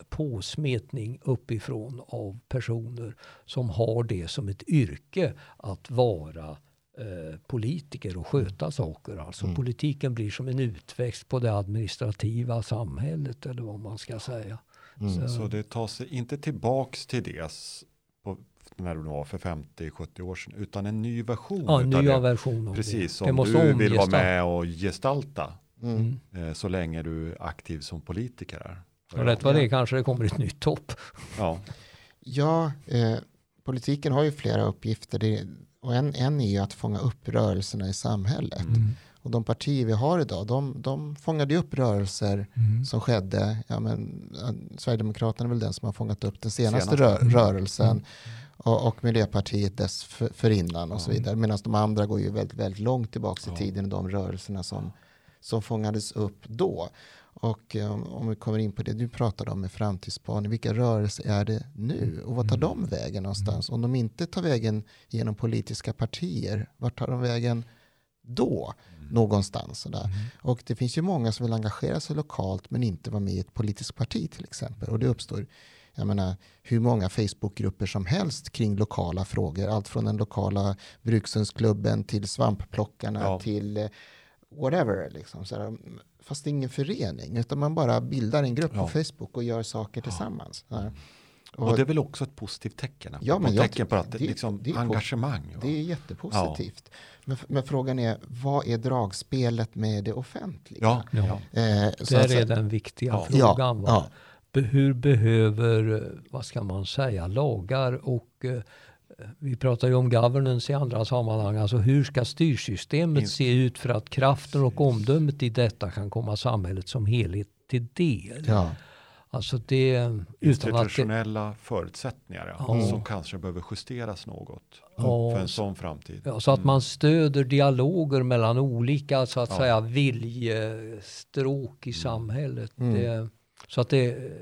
påsmetning uppifrån av personer som har det som ett yrke att vara eh, politiker att sköta saker. Alltså Mm. politiken blir som en utväxt på det administrativa samhället eller vad man ska säga. Mm. Så det tar sig inte tillbaks till det på, när det var för 50-70 år sedan, utan en ny version Ja, en det. version Precis som det måste du vill vara med och gestalta Mm. eh, så länge du är aktiv som politiker. Är. Och rätt vad det är kanske det kommer ett nytt topp. Ja, Ja, eh, politiken har ju flera uppgifter. Det, och en, en är ju att fånga upp rörelserna i samhället. Mm. Och de partier vi har idag, de, de fångade ju upp rörelser som skedde. Ja, men, Sverigedemokraterna är väl den som har fångat upp den senaste, Senaste. Rö, rörelsen. Och, och Miljöpartiet dess för, förinnan och så vidare. Medan de andra går ju väldigt, väldigt långt tillbaka i Ja. tiden, de rörelserna som, som fångades upp då. Och eh, om vi kommer in på det du pratade om med framtidsspaning, vilka rörelser är det nu? Och vad tar de vägen någonstans? Om de inte tar vägen genom politiska partier, vart tar de vägen då? Någonstans. Sådär. Och det finns ju många som vill engagera sig lokalt men inte vara med i ett politiskt parti till exempel. Och det uppstår jag menar, hur många Facebookgrupper som helst kring lokala frågor. Allt från den lokala Bruksundsklubben till svampplockarna Ja. till eh, whatever. Liksom. Så här, fast det är ingen förening utan man bara bildar en grupp Ja. på Facebook och gör saker tillsammans. Så här. och det är väl också ett positivt tecken. Ja, men ett jag tecken på att det, det- liksom det är engagemang. va? Det är jättepositivt. Men, men frågan är, vad är dragspelet med det offentliga? Ja, Ja. ja. Eh, att- är den viktiga Ja. frågan. Ja, Hur behöver, eh, vad ska man säga, lagar och eh, vi pratar ju om governance i andra sammanhang. Alltså hur ska styrsystemet se ut för att kraften och omdömet i detta kan komma samhället som helhet till del? ja. Alltså det, att det, Institutionella förutsättningar ja, Ja. som kanske behöver justeras något Ja. för en sån framtid. ja, så att man stöder dialoger mellan olika så att Ja. säga viljestråk i samhället. Mm. Det, så, att det,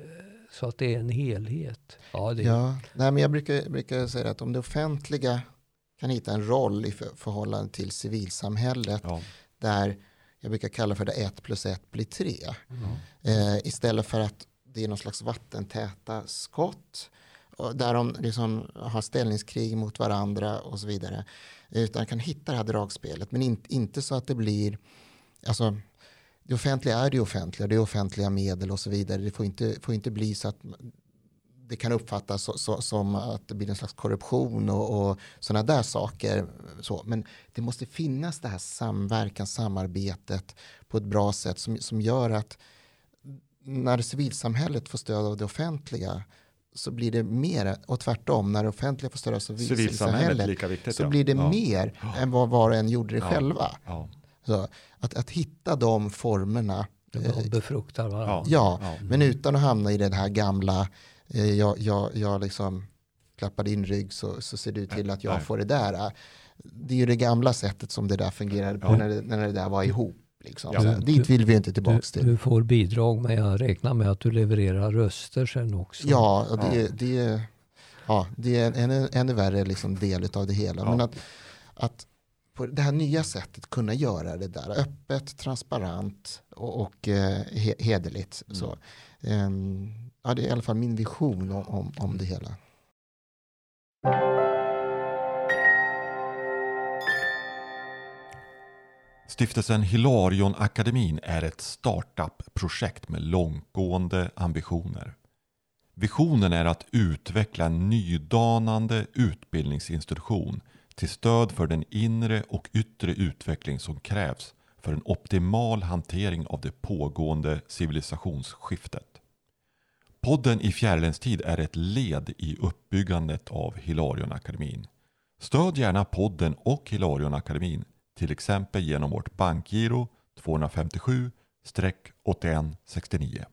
så att det är en helhet. Ja, det, Ja, nej, men jag brukar, brukar säga att om det offentliga kan hitta en roll i för, förhållande till civilsamhället Ja. där jag brukar kalla för det ett plus ett blir tre. Mm. Eh, istället för att det är någon slags vattentäta skott där de liksom har ställningskrig mot varandra och så vidare. Utan kan hitta det här dragspelet men in, inte så att det blir alltså det offentliga är det offentliga, det är offentliga medel och så vidare. Det får inte, får inte bli så att det kan uppfattas så, så, som att det blir en slags korruption och, och sådana där saker. Så. Men det måste finnas det här samverkan, samarbetet på ett bra sätt som, som gör att när civilsamhället får stöd av det offentliga så blir det mer, och tvärtom, när det offentliga får stöd av Civilsamhället civilsamhället viktigt. så ja. blir det ja. mer än vad var och en gjorde det Ja. själva. Så att, att hitta de formerna, eh, de befruktar varandra. ja, Ja. men utan att hamna i det här gamla, eh, jag, jag, jag liksom klappar din rygg så, så ser du till att jag Nej. får det där. Det är ju det gamla sättet som det där fungerade på Ja. när, det, när det där var ihop. Liksom. Ja. Här, dit vill vi inte Du, tillbaka till. du får bidrag men jag räknar med att du levererar röster sen också. Ja, och det, Ja. det, är- ja, det är en ännu, ännu värre liksom del av det hela. Ja. Men att, att på det här nya sättet kunna göra det där öppet, transparent och, och eh, he, hederligt. Mm. Så. Ehm, ja, det är i alla fall min vision om, om, om det hela. Stiftelsen Hilarion-akademin är ett startup-projekt med långtgående ambitioner. Visionen är att utveckla en nydanande utbildningsinstitution till stöd för den inre och yttre utveckling som krävs för en optimal hantering av det pågående civilisationsskiftet. Podden i Fjärilens tid är ett led i uppbyggandet av Hilarionakademin. Stöd gärna podden och Hilarionakademin, till exempel genom vårt bankgiro 257-8169.